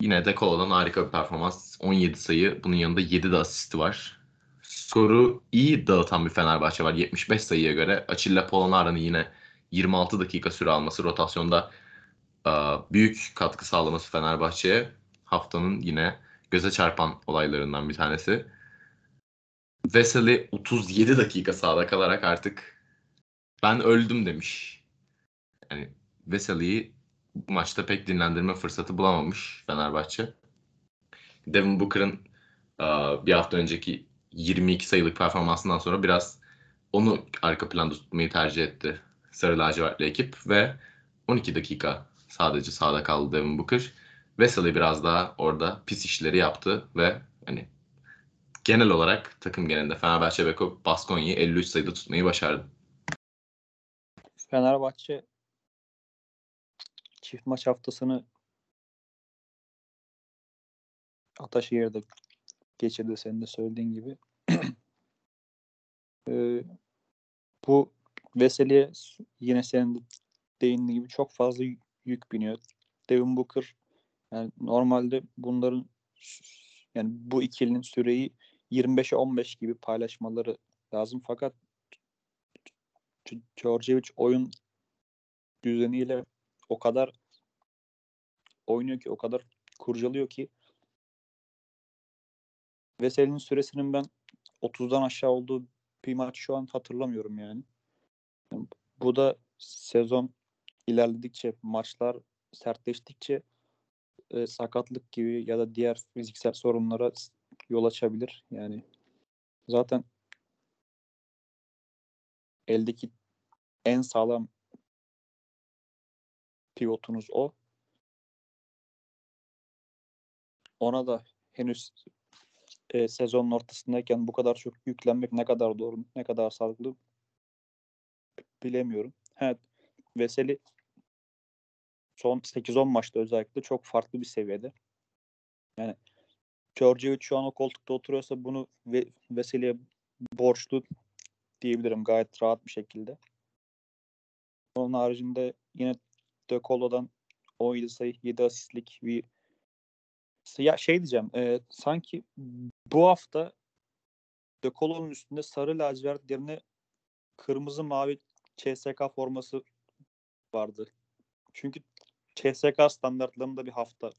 Yine De Colo'dan harika bir performans. 17 sayı. Bunun yanında 7 de asisti var. Skoru iyi dağıtan bir Fenerbahçe var. 75 sayıya göre. Açilla Polonara'nın yine 26 dakika süre alması rotasyonda büyük katkı sağlaması Fenerbahçe'ye haftanın yine göze çarpan olaylarından bir tanesi. Veseli 37 dakika sahada kalarak artık ben öldüm demiş. Yani Veseli'yi bu maçta pek dinlendirme fırsatı bulamamış Fenerbahçe. Devin Booker'ın e, bir hafta önceki 22 sayılık performansından sonra biraz onu arka planda tutmayı tercih etti Sarı Lacivertli ekip ve 12 dakika sadece sahada kaldı Devin Booker. Vesely biraz daha orada pis işleri yaptı ve hani genel olarak takım genelinde Fenerbahçe ve Baskonya'yı 53 sayıda tutmayı başardı. Fenerbahçe çift maç haftasını Ataşehir'de geçirdi senin de söylediğin gibi. Ee, bu Veseli'ye yine senin de değindiğin gibi çok fazla yük- biniyor. Devin Booker yani normalde bunların yani bu ikilinin süreyi 25'e 15 gibi paylaşmaları lazım fakat G- Djordjevic oyun düzeniyle o kadar oynuyor ki o kadar kurcalıyor ki Veseli'nin süresinin ben 30'dan aşağı olduğu bir maç şu an hatırlamıyorum yani. Bu da sezon ilerledikçe, maçlar sertleştikçe e, sakatlık gibi ya da diğer fiziksel sorunlara yol açabilir. Yani zaten eldeki en sağlam pivotunuz o. Ona da henüz e, sezonun ortasındayken bu kadar çok yüklenmek ne kadar doğru, ne kadar sağlıklı bilemiyorum. Evet, Veseli son 8-10 maçta özellikle çok farklı bir seviyede. Yani Djordjevic şu an o koltukta oturuyorsa bunu ve Veseli'ye borçlu diyebilirim gayet rahat bir şekilde. Onun haricinde yine De Colo'dan 17 sayı 7 asistlik bir ya şey diyeceğim e, sanki bu hafta De Colo'nun üstünde sarı lacivert yerine kırmızı mavi CSK forması vardı. Çünkü CSK standartlarında bir hafta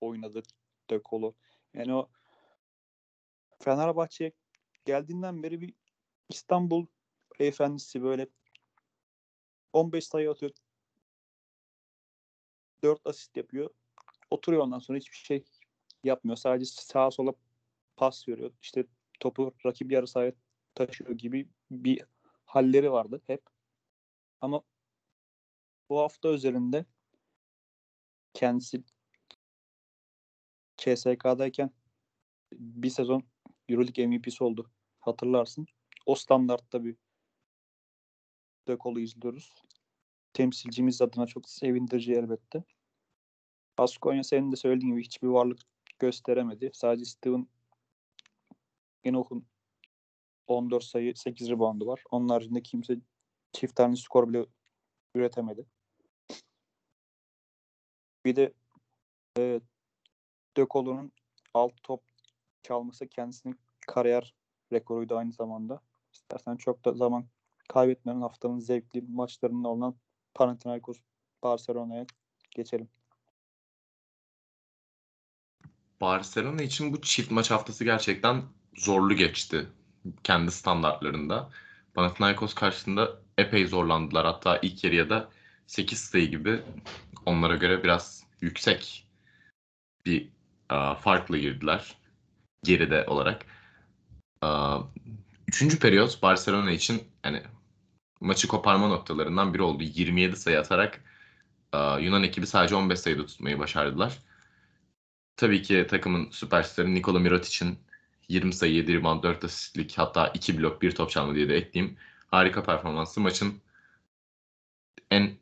oynadı De Colo. Yani o Fenerbahçe'ye geldiğinden beri bir İstanbul efendisi böyle 15 sayı atıyor. 4 asist yapıyor. Oturuyor ondan sonra hiçbir şey yapmıyor. Sadece sağa sola pas veriyor. İşte topu rakip yarı sahaya taşıyor gibi bir halleri vardı hep. Ama bu hafta özelinde kendisi CSK'dayken bir sezon Euroleague MVP'si oldu. Hatırlarsın. O standartta bir De Colo izliyoruz. Temsilcimiz adına çok sevindirici elbette. Baskonya senin de söylediğin gibi hiçbir varlık gösteremedi. Sadece Steven Enoch'un 14 sayı 8 reboundu var. Onun haricinde kimse çift tane skor bile üretemedi. Bir de e, De Colo'nun alt top çalması kendisinin kariyer rekoruydu aynı zamanda. İstersen çok da zaman kaybetmeden haftanın zevkli maçlarının olan Panathinaikos Barcelona'ya geçelim. Barcelona için bu çift maç haftası gerçekten zorlu geçti kendi standartlarında. Panathinaikos karşısında epey zorlandılar. Hatta ilk yarıya da 8 sayı gibi onlara göre biraz yüksek bir a, farkla girdiler. Geride olarak. A, üçüncü periyot Barcelona için yani maçı koparma noktalarından biri oldu. 27 sayı atarak Yunan ekibi sadece 15 sayıda tutmayı başardılar. Tabii ki takımın süperstarı Nikola Mirotic'in 20 sayı, 7 rebound, 4 asistlik hatta 2 blok, 1 top çalma diye de ekleyeyim. Harika performansı maçın en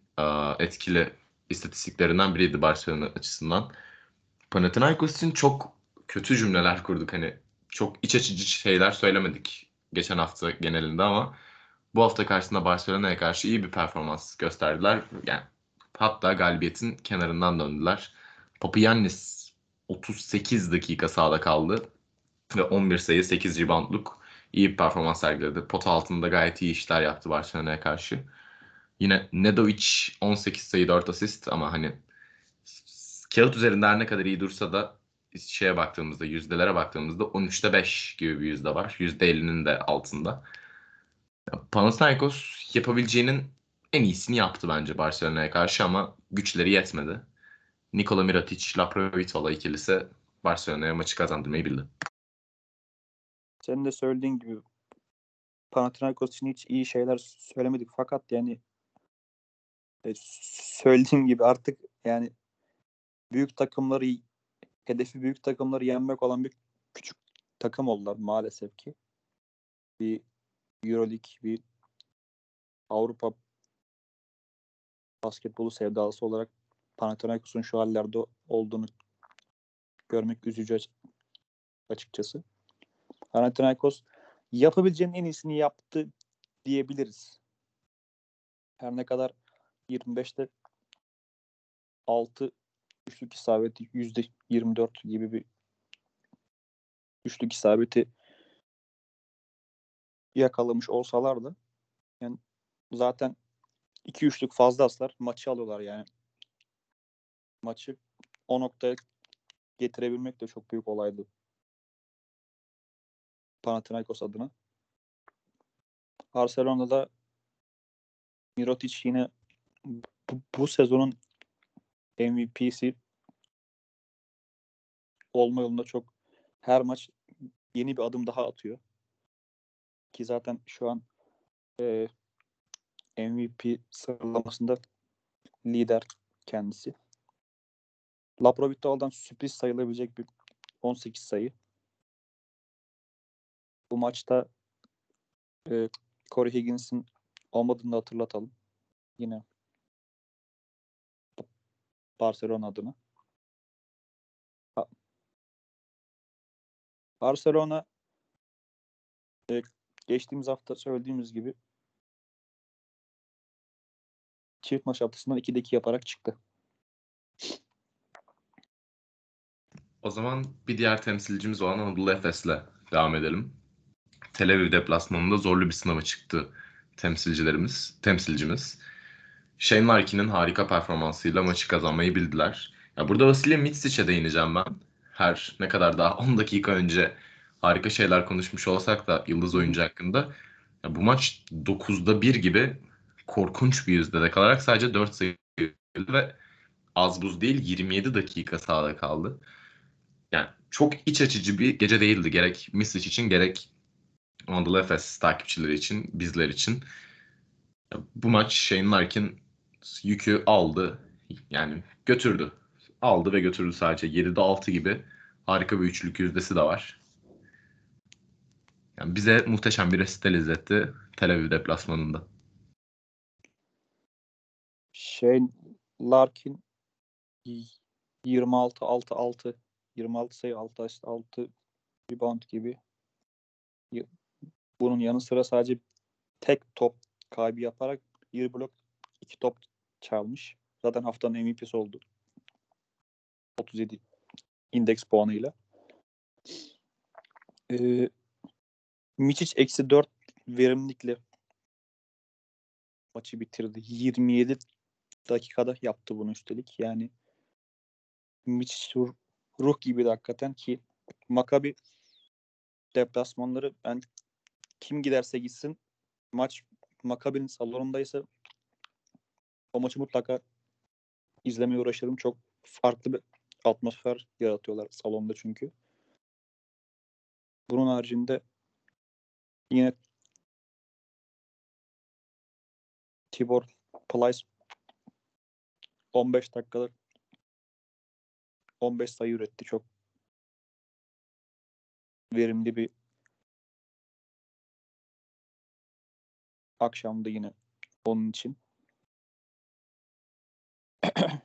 etkili istatistiklerinden biriydi Barcelona açısından. Panathinaikos için çok kötü cümleler kurduk. Hani çok iç açıcı şeyler söylemedik geçen hafta genelinde ama bu hafta karşısında Barcelona'ya karşı iyi bir performans gösterdiler. Yani hatta galibiyetin kenarından döndüler. Papayannis 38 dakika sahada kaldı ve 11 sayı 8 reboundluk iyi bir performans sergiledi. Pot altında gayet iyi işler yaptı Barcelona'ya karşı. Yine Nedovic 18 sayı 4 asist ama hani kağıt üzerinde her ne kadar iyi dursa da şeye baktığımızda yüzdelere baktığımızda 13'te 5 gibi bir yüzde var. %50'nin de altında. Panathinaikos yapabileceğinin en iyisini yaptı bence Barcelona'ya karşı ama güçleri yetmedi. Nikola Mirotic, Laprovitola ikilisi Barcelona'ya maçı kazandırmayı bildi. Senin de söylediğin gibi Panathinaikos için hiç iyi şeyler söylemedik fakat yani e, söylediğim gibi artık yani büyük takımları hedefi büyük takımları yenmek olan bir küçük takım oldular maalesef ki. Bir Euroleague, bir Avrupa basketbolu sevdalısı olarak Panathinaikos'un şu hallerde olduğunu görmek üzücü açıkçası. Panathinaikos yapabileceğinin en iyisini yaptı diyebiliriz. Her ne kadar 25'te 6 üçlük isabeti yüzde 24 gibi bir üçlük isabeti yakalamış olsalar da yani zaten iki üçlük fazla aslar maçı alıyorlar yani. Maçı o noktaya getirebilmek de çok büyük olaydı. Panathinaikos adına. Barcelona'da Mirotic yine bu, bu sezonun MVP'si olma yolunda çok her maç yeni bir adım daha atıyor. Ki zaten şu an e, MVP sıralamasında lider kendisi. Laprovitola'dan sürpriz sayılabilecek bir 18 sayı. Bu maçta e, Corey Higgins'in olmadığını da hatırlatalım. Yine Barcelona adına. Barcelona e, geçtiğimiz hafta söylediğimiz gibi çift maç haftasından 2'de 2 yaparak çıktı. O zaman bir diğer temsilcimiz olan Anadolu Efes'le devam edelim. Tel Aviv deplasmanında zorlu bir sınava çıktı temsilcilerimiz, temsilcimiz. Shane Larkin'in harika performansıyla maçı kazanmayı bildiler. Ya burada Vasilya Mitsic'e değineceğim ben. Her ne kadar daha 10 dakika önce harika şeyler konuşmuş olsak da yıldız oyuncu hakkında. Ya bu maç 9'da 1 gibi korkunç bir yüzdede kalarak sadece 4 sayı ve az buz değil 27 dakika sahada kaldı. Yani çok iç açıcı bir gece değildi. Gerek Misic için gerek Anadolu Efes takipçileri için, bizler için. Bu maç Shane Larkin yükü aldı. Yani götürdü. Aldı ve götürdü sadece. 7'de 6 gibi harika bir üçlük yüzdesi de var. Yani bize muhteşem bir resital izletti Tel Aviv deplasmanında. Shane Larkin 26 6 6 26 sayı 6 asist 6 rebound gibi. Bunun yanı sıra sadece tek top kaybı yaparak bir blok iki top çalmış. Zaten haftanın MVP'si oldu. 37 indeks puanıyla. Ee, Miçic eksi 4 verimlilikle maçı bitirdi. 27 dakikada yaptı bunu üstelik. Yani Miçic ruh gibi de hakikaten ki Makabi deplasmanları ben kim giderse gitsin maç Makabi'nin salonundaysa o maçı mutlaka izlemeye uğraşırım. Çok farklı bir atmosfer yaratıyorlar salonda çünkü. Bunun haricinde yine Tibor Plyce 15 dakikada 15 sayı üretti. Çok verimli bir akşamdı yine onun için.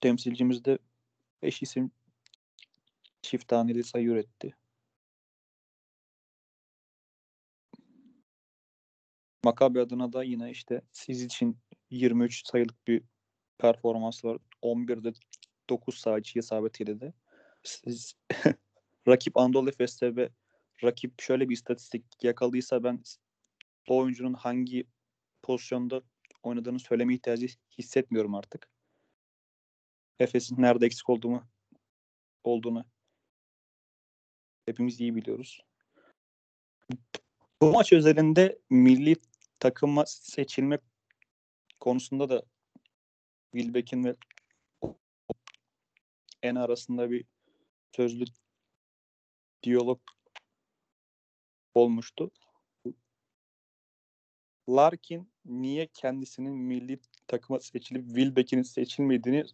Temsilcimiz de 5 isim çift taneli sayı üretti. Makabi adına da yine işte siz için 23 sayılık bir performans var. 11'de 9 sayıcı isabetiyle de. Siz rakip Anadolu Efes'te ve rakip şöyle bir istatistik yakalıysa ben o oyuncunun hangi pozisyonda oynadığını söyleme ihtiyacı hissetmiyorum artık. Efes'in nerede eksik olduğunu olduğunu hepimiz iyi biliyoruz. Bu maç özelinde milli takıma seçilme konusunda da Wilbeck'in ve en arasında bir sözlü diyalog olmuştu. Larkin niye kendisinin milli takıma seçilip Wilbeck'in seçilmediğini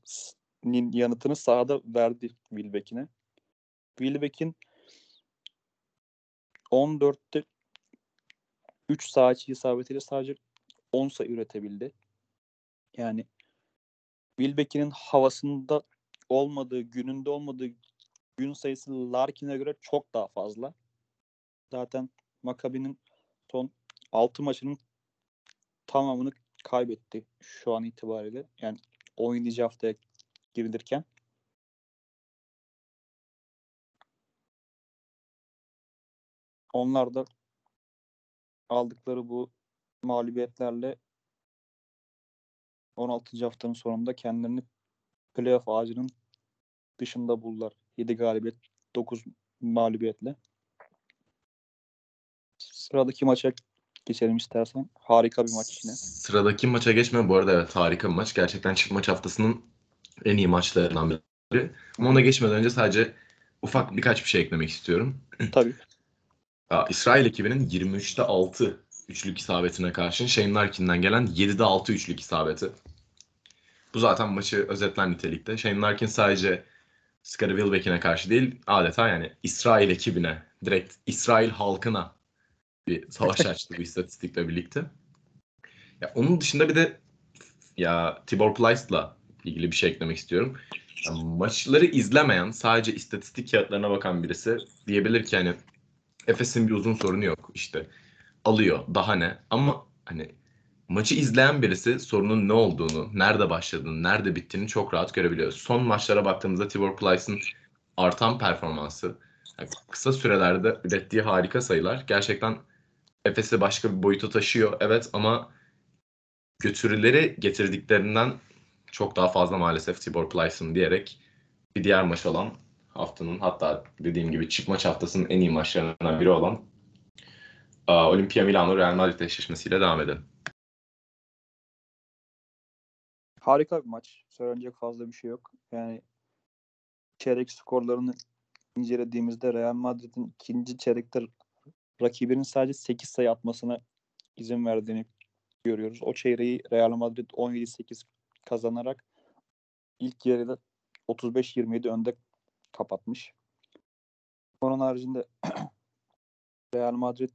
yanıtını sahada verdi Wilbeck'ine. Wilbeck'in 14'te 3 saat isabetiyle sadece 10 sayı üretebildi. Yani Wilbeck'in havasında olmadığı, gününde olmadığı gün sayısı Larkin'e göre çok daha fazla. Zaten Maccabi'nin son 6 maçının tamamını kaybetti şu an itibariyle. Yani oynayacağı haftaya girilirken. Onlar da aldıkları bu mağlubiyetlerle 16. haftanın sonunda kendilerini playoff ağacının dışında buldular. 7 galibiyet, 9 mağlubiyetle. Sıradaki maça geçelim istersen. Harika bir maç yine. Sıradaki maça geçme bu arada evet harika bir maç. Gerçekten çift maç haftasının en iyi maçlarından biri. Ama ona geçmeden önce sadece ufak birkaç bir şey eklemek istiyorum. Tabii. Ya, İsrail ekibinin 23'te 6 üçlük isabetine karşın Shane Larkin'den gelen 7'de 6 üçlük isabeti. Bu zaten maçı özetlen nitelikte. Shane Larkin sadece Scottie Wilbeck'ine karşı değil adeta yani İsrail ekibine, direkt İsrail halkına bir savaş açtı bu istatistikle birlikte. Ya onun dışında bir de ya Tibor Plyce'la ilgili bir şey eklemek istiyorum. Yani maçları izlemeyen, sadece istatistik kağıtlarına bakan birisi diyebilir ki hani Efes'in bir uzun sorunu yok. İşte alıyor daha ne ama hani maçı izleyen birisi sorunun ne olduğunu, nerede başladığını, nerede bittiğini çok rahat görebiliyor. Son maçlara baktığımızda Tibor Plyce'ın artan performansı, yani kısa sürelerde ürettiği harika sayılar gerçekten Efes'i başka bir boyuta taşıyor. Evet ama götürüleri getirdiklerinden çok daha fazla maalesef Tibor Plyce'ın diyerek bir diğer maç olan haftanın hatta dediğim gibi çift maç haftasının en iyi maçlarından biri olan uh, Olimpia Milano Real Madrid eşleşmesiyle devam edelim. Harika bir maç. Söylenecek fazla bir şey yok. Yani çeyrek skorlarını incelediğimizde Real Madrid'in ikinci çeyrekte rakibinin sadece 8 sayı atmasına izin verdiğini görüyoruz. O çeyreği Real Madrid 17-8 kazanarak ilk yarıda 35-27 önde kapatmış. Onun haricinde Real Madrid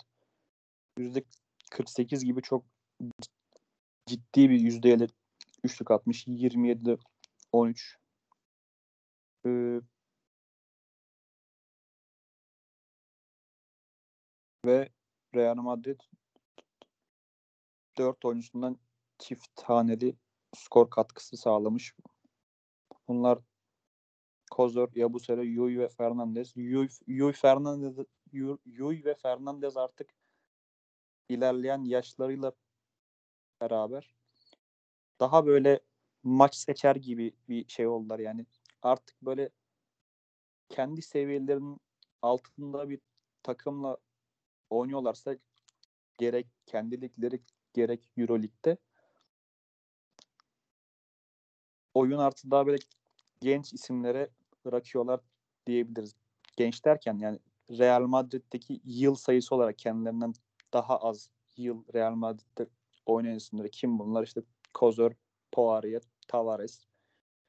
%48 gibi çok ciddi bir yüzdeyle üçlük atmış. 27'de 13. Ee, ve Real Madrid 4 oyuncusundan çift haneli skor katkısı sağlamış. Bunlar Kozor, Yabusele, Yuy ve Fernandez. Yuy, Yuy, Fernandez, Yuy, Yuy ve Fernandez artık ilerleyen yaşlarıyla beraber daha böyle maç seçer gibi bir şey oldular yani. Artık böyle kendi seviyelerinin altında bir takımla oynuyorlarsa gerek kendi ligleri gerek Euroleague'de oyun artık daha böyle genç isimlere bırakıyorlar diyebiliriz. Genç derken yani Real Madrid'deki yıl sayısı olarak kendilerinden daha az yıl Real Madrid'de oynayan isimleri kim bunlar? İşte Kozor, Poirier, Tavares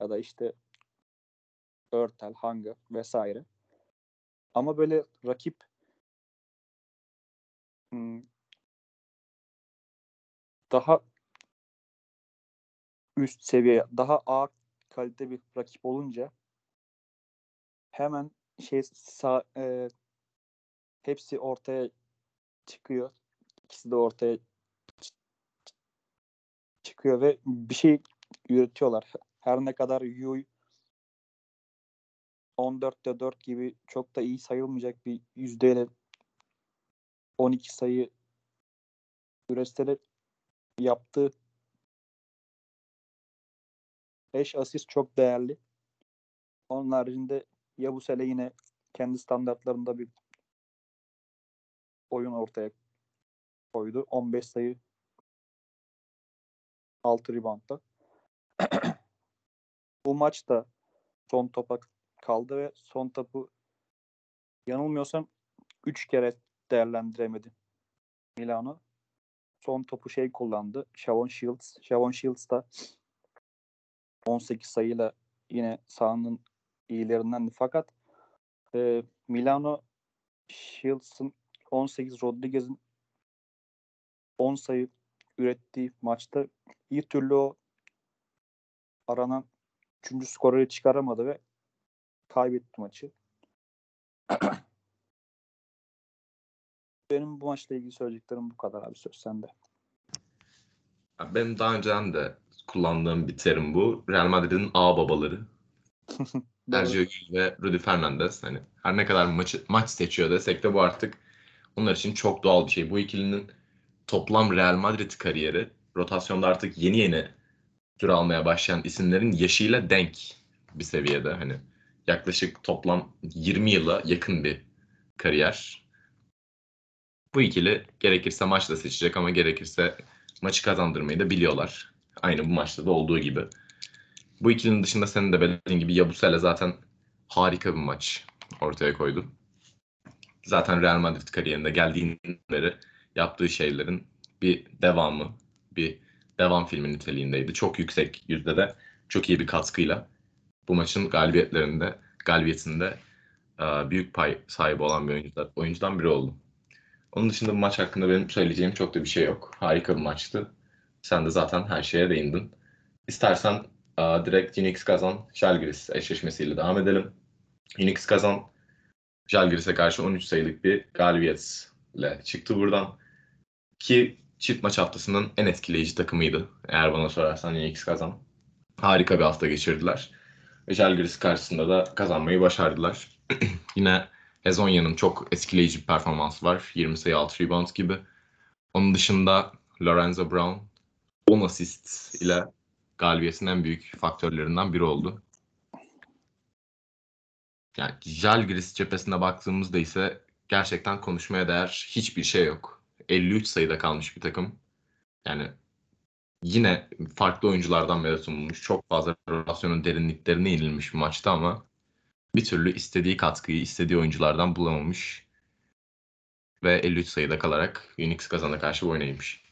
ya da işte Örtel, Hanga vesaire. Ama böyle rakip hmm, daha üst seviye, daha A kalite bir rakip olunca hemen şey sağ, e, hepsi ortaya çıkıyor. İkisi de ortaya çıkıyor ve bir şey üretiyorlar. Her ne kadar Yuy 14'te 4 gibi çok da iyi sayılmayacak bir yüzdeyle 12 sayı üretse de yaptığı 5 asist çok değerli. Onun haricinde Yabusele yine kendi standartlarında bir oyun ortaya koydu. 15 sayı 6 reboundda. Bu maçta son topa kaldı ve son topu yanılmıyorsam 3 kere değerlendiremedi Milano. Son topu şey kullandı. Shavon Shields. Shavon Shields da 18 sayıyla yine sahanın iyilerindendi. Fakat e, Milano Shields'ın 18 Rodriguez'in 10 sayı ürettiği maçta bir türlü o aranan üçüncü skoreri çıkaramadı ve kaybetti maçı. Benim bu maçla ilgili söyleyeceklerim bu kadar abi söz sende. Benim daha önceden de kullandığım bir terim bu. Real Madrid'in A babaları. Sergio Gil ve Rudy Fernandez. Hani her ne kadar maçı, maç seçiyor desek de bu artık onlar için çok doğal bir şey. Bu ikilinin toplam Real Madrid kariyeri rotasyonda artık yeni yeni süre almaya başlayan isimlerin yaşıyla denk bir seviyede. Hani yaklaşık toplam 20 yıla yakın bir kariyer. Bu ikili gerekirse maçla seçecek ama gerekirse maçı kazandırmayı da biliyorlar. Aynı bu maçta da olduğu gibi. Bu ikilinin dışında senin de belirttiğin gibi Yabusele zaten harika bir maç ortaya koydu. Zaten Real Madrid kariyerinde geldiğinden beri yaptığı şeylerin bir devamı, bir devam filmi niteliğindeydi. Çok yüksek yüzdede, çok iyi bir katkıyla bu maçın galibiyetlerinde, galibiyetinde büyük pay sahibi olan bir oyuncular, oyuncudan biri oldu. Onun dışında bu maç hakkında benim söyleyeceğim çok da bir şey yok. Harika bir maçtı. Sen de zaten her şeye değindin. İstersen direkt Unix kazan Jalgiris eşleşmesiyle devam edelim. Unix kazan Jalgiris'e karşı 13 sayılık bir galibiyetle çıktı buradan. Ki çift maç haftasının en etkileyici takımıydı. Eğer bana sorarsan Unix kazan. Harika bir hafta geçirdiler. Ve Jalgiris karşısında da kazanmayı başardılar. Yine Hezonya'nın çok etkileyici bir performansı var. 20 sayı 6 rebound gibi. Onun dışında Lorenzo Brown 10 asist ile galibiyetin en büyük faktörlerinden biri oldu. Yani Jalgiris cephesine baktığımızda ise gerçekten konuşmaya değer hiçbir şey yok. 53 sayıda kalmış bir takım. Yani yine farklı oyunculardan medet umulmuş. Çok fazla rotasyonun derinliklerine inilmiş bir maçta ama bir türlü istediği katkıyı istediği oyunculardan bulamamış. Ve 53 sayıda kalarak Unix kazana karşı oynaymış.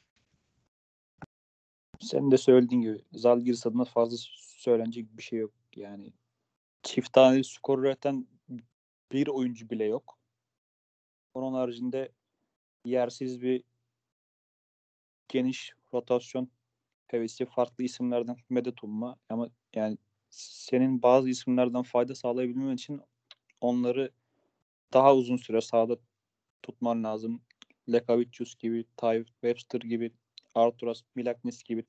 Senin de söylediğin gibi Zalgiris adına fazla söylenecek bir şey yok. Yani çift taneli skor üreten bir oyuncu bile yok. Onun haricinde yersiz bir geniş rotasyon hevesi farklı isimlerden medet umma ama yani senin bazı isimlerden fayda sağlayabilmen için onları daha uzun süre sahada tutman lazım. Lekavicius gibi, Ty Webster gibi, Arturas Milaknis gibi,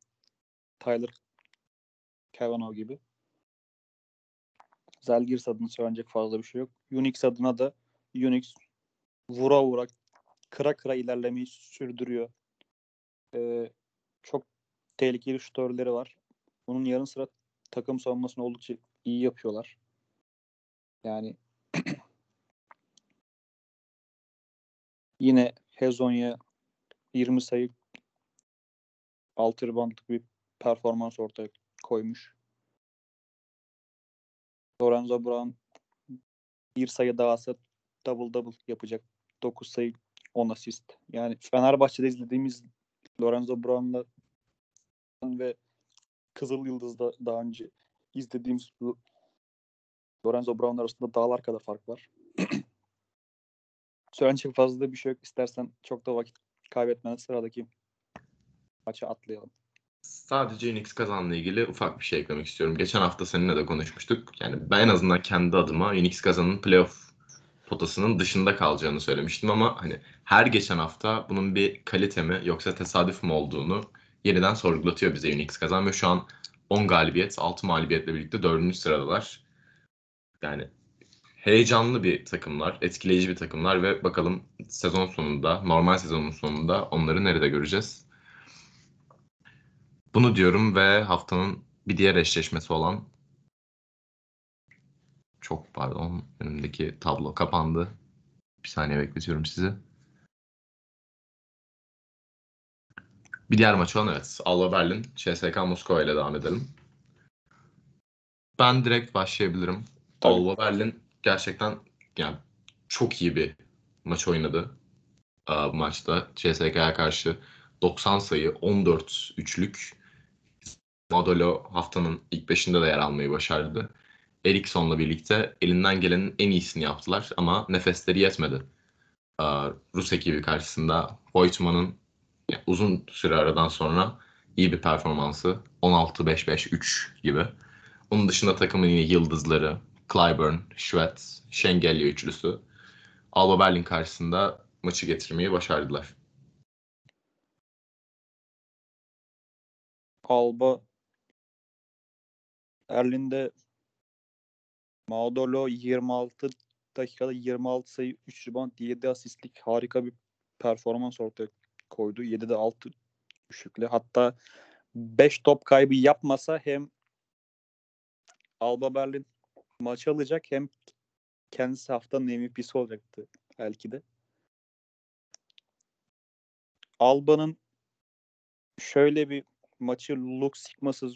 Tyler Kavanaugh gibi. Zalgiris adına söylenecek fazla bir şey yok. Unix adına da Unix vura vura kıra kıra ilerlemeyi sürdürüyor. Ee, çok tehlikeli şutörleri var. Bunun yanı sıra takım savunmasını oldukça iyi yapıyorlar. Yani yine Hezonya 20 sayı 6 reboundlık bir performans ortaya koymuş. Lorenzo Brown bir sayı daha atsa double double yapacak. 9 sayı 10 asist. Yani Fenerbahçe'de izlediğimiz Lorenzo Brown'la ve Kızıl Yıldız'da daha önce izlediğimiz Lorenzo Brown arasında dağlar kadar fark var. Söylenecek fazla da bir şey yok. İstersen çok da vakit kaybetmeden sıradaki maça atlayalım. Sadece Unix kazanla ilgili ufak bir şey eklemek istiyorum. Geçen hafta seninle de konuşmuştuk. Yani ben en azından kendi adıma Unix kazanın playoff potasının dışında kalacağını söylemiştim ama hani her geçen hafta bunun bir kalite mi yoksa tesadüf mü olduğunu yeniden sorgulatıyor bize Unix kazan ve şu an 10 galibiyet, 6 mağlubiyetle birlikte 4. sıradalar. Yani heyecanlı bir takımlar, etkileyici bir takımlar ve bakalım sezon sonunda, normal sezonun sonunda onları nerede göreceğiz? Bunu diyorum ve haftanın bir diğer eşleşmesi olan çok pardon önümdeki tablo kapandı. Bir saniye bekletiyorum sizi. Bir diğer maç olan evet. Alba Berlin, CSK Moskova ile devam edelim. Ben direkt başlayabilirim. Tabii. Alba Berlin gerçekten yani çok iyi bir maç oynadı. Bu maçta CSK'ya karşı 90 sayı, 14 üçlük. Modolo haftanın ilk beşinde de yer almayı başardı. Eriksson'la birlikte elinden gelenin en iyisini yaptılar ama nefesleri yetmedi. Aa, Rus ekibi karşısında Voigtman'ın yani uzun süre aradan sonra iyi bir performansı. 16-5-5-3 gibi. Onun dışında takımın yine yıldızları Clyburn, Schwett, Şengelya üçlüsü Alba Berlin karşısında maçı getirmeyi başardılar. Alba Berlin'de Maudolo 26 dakikada 26 sayı 3 rebound 7 asistlik harika bir performans ortaya koydu. 7'de 6 düşükle. Hatta 5 top kaybı yapmasa hem Alba Berlin maçı alacak hem kendisi haftanın MVP'si olacaktı belki de. Alba'nın şöyle bir maçı Lux Sigma'sız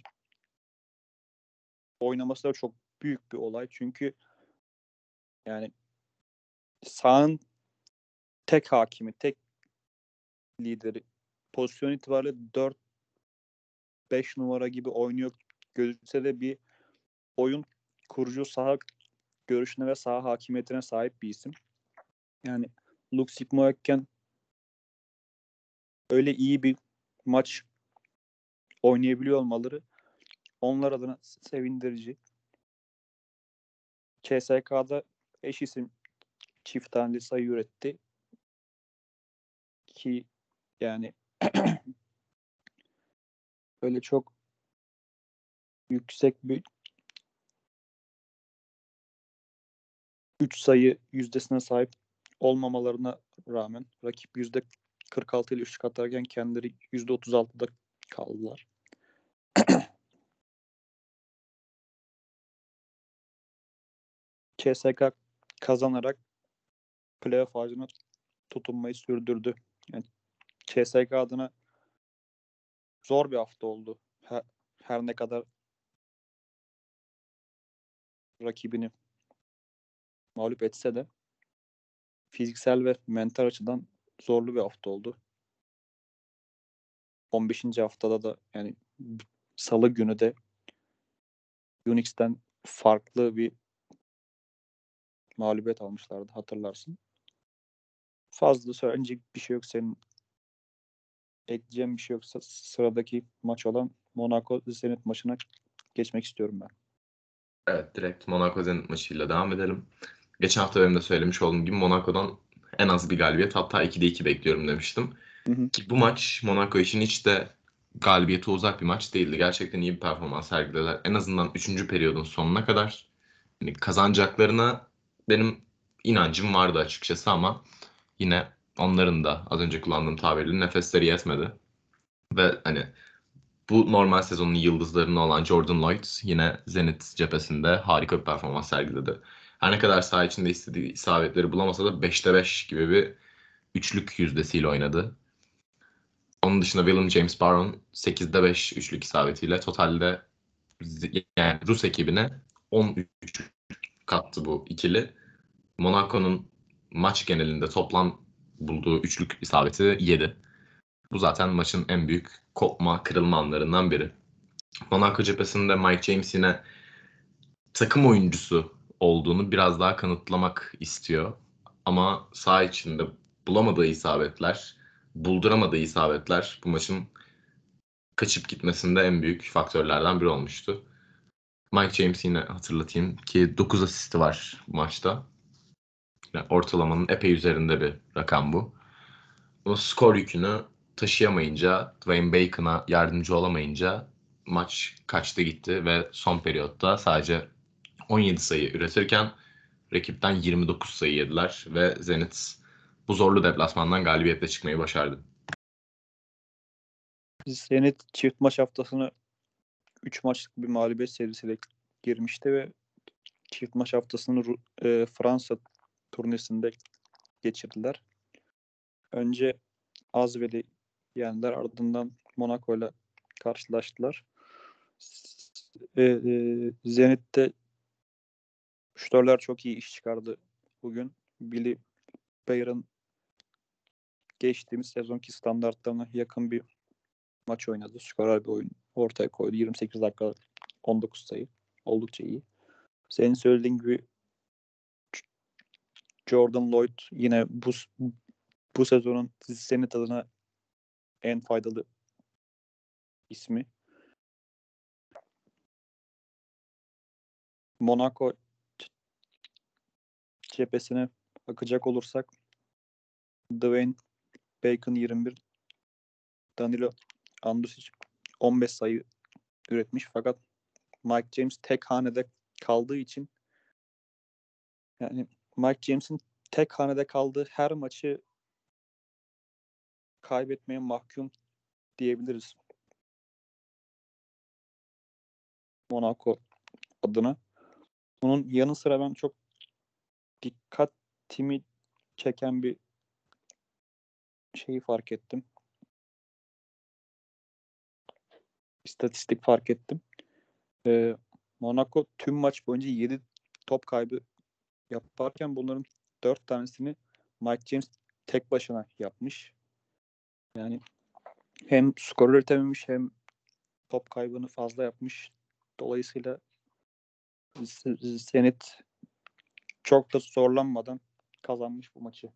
oynaması da çok büyük bir olay. Çünkü yani sahanın tek hakimi, tek lideri pozisyon itibariyle 4 5 numara gibi oynuyor gözükse de bir oyun kurucu saha görüşüne ve saha hakimiyetine sahip bir isim. Yani Luke Sigma yokken öyle iyi bir maç oynayabiliyor olmaları onlar adına sevindirici. CSK'da eş isim çift taneli sayı üretti. Ki yani öyle çok yüksek bir 3 sayı yüzdesine sahip olmamalarına rağmen rakip yüzde 46 ile üçlük atarken kendileri yüzde 36'da kaldılar. CSK kazanarak playoff ağacına tutunmayı sürdürdü. Yani CSK adına zor bir hafta oldu. Her, her ne kadar rakibini mağlup etse de fiziksel ve mental açıdan zorlu bir hafta oldu. 15. haftada da yani salı günü de Unix'ten farklı bir mağlubiyet almışlardı hatırlarsın. Fazla söyleyecek bir şey yok senin ekleyeceğim bir şey yoksa sıradaki maç olan Monaco Zenit maçına geçmek istiyorum ben. Evet direkt Monaco Zenit maçıyla devam edelim. Geçen hafta benim de söylemiş olduğum gibi Monaco'dan en az bir galibiyet hatta 2'de 2 bekliyorum demiştim. Hı hı. Ki bu maç Monaco için hiç de galibiyete uzak bir maç değildi. Gerçekten iyi bir performans sergilediler. En azından 3. periyodun sonuna kadar hani kazanacaklarına benim inancım vardı açıkçası ama yine onların da az önce kullandığım tabirle nefesleri yetmedi. Ve hani bu normal sezonun yıldızlarını olan Jordan Lloyd yine Zenit cephesinde harika bir performans sergiledi. Her ne kadar saha içinde istediği isabetleri bulamasa da 5'te 5 gibi bir üçlük yüzdesiyle oynadı. Onun dışında William James Barron 8'de 5 üçlük isabetiyle totalde yani Rus ekibine 13 kattı bu ikili. Monaco'nun maç genelinde toplam bulduğu üçlük isabeti 7. Bu zaten maçın en büyük kopma, kırılma anlarından biri. Monaco cephesinde Mike James yine takım oyuncusu olduğunu biraz daha kanıtlamak istiyor. Ama saha içinde bulamadığı isabetler, bulduramadığı isabetler bu maçın kaçıp gitmesinde en büyük faktörlerden biri olmuştu. Mike James yine hatırlatayım ki 9 asisti var maçta. Yani ortalamanın epey üzerinde bir rakam bu. O skor yükünü taşıyamayınca, Dwayne Bacon'a yardımcı olamayınca maç kaçtı gitti ve son periyotta sadece 17 sayı üretirken rakipten 29 sayı yediler ve Zenit bu zorlu deplasmandan galibiyetle çıkmayı başardı. Zenit çift maç haftasını 3 maçlık bir mağlubiyet serisiyle girmişti ve çift maç haftasını e, Fransa turnesinde geçirdiler. Önce Azvel'i yendiler. Ardından Monaco ile karşılaştılar. E, e, Zenit'te şutörler çok iyi iş çıkardı bugün. Billy Bayer'ın geçtiğimiz sezonki standartlarına yakın bir maç oynadı. Skorer bir oyun ortaya koydu. 28 dakika 19 sayı. Oldukça iyi. Senin söylediğin gibi Jordan Lloyd yine bu bu sezonun Zenit adına en faydalı ismi. Monaco cephesine bakacak olursak Dwayne Bacon 21 Danilo Andrusic 15 sayı üretmiş fakat Mike James tek hanede kaldığı için yani Mike James'in tek hanede kaldığı her maçı kaybetmeye mahkum diyebiliriz. Monaco adına. Bunun yanı sıra ben çok dikkatimi çeken bir şeyi fark ettim. İstatistik fark ettim. Ee, Monaco tüm maç boyunca 7 top kaybı yaparken bunların 4 tanesini Mike James tek başına yapmış. Yani hem skor üretememiş hem top kaybını fazla yapmış. Dolayısıyla Zenit çok da zorlanmadan kazanmış bu maçı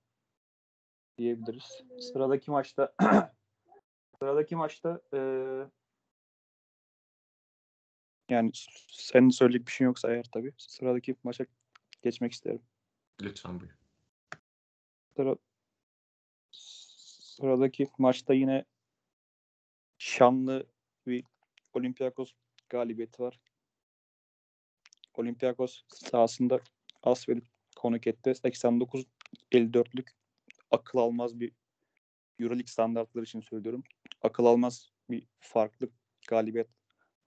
diyebiliriz. Sıradaki maçta sıradaki maçta e, yani senin söyleyecek bir şey yoksa eğer tabii sıradaki maça geçmek isterim. Lütfen buyur. Sıra, sıradaki maçta yine şanlı bir Olympiakos galibiyeti var. Olympiakos sahasında Asvel'i konuk etti. 89-54'lük akıl almaz bir Euroleague standartları için söylüyorum. Akıl almaz bir farklı galibiyet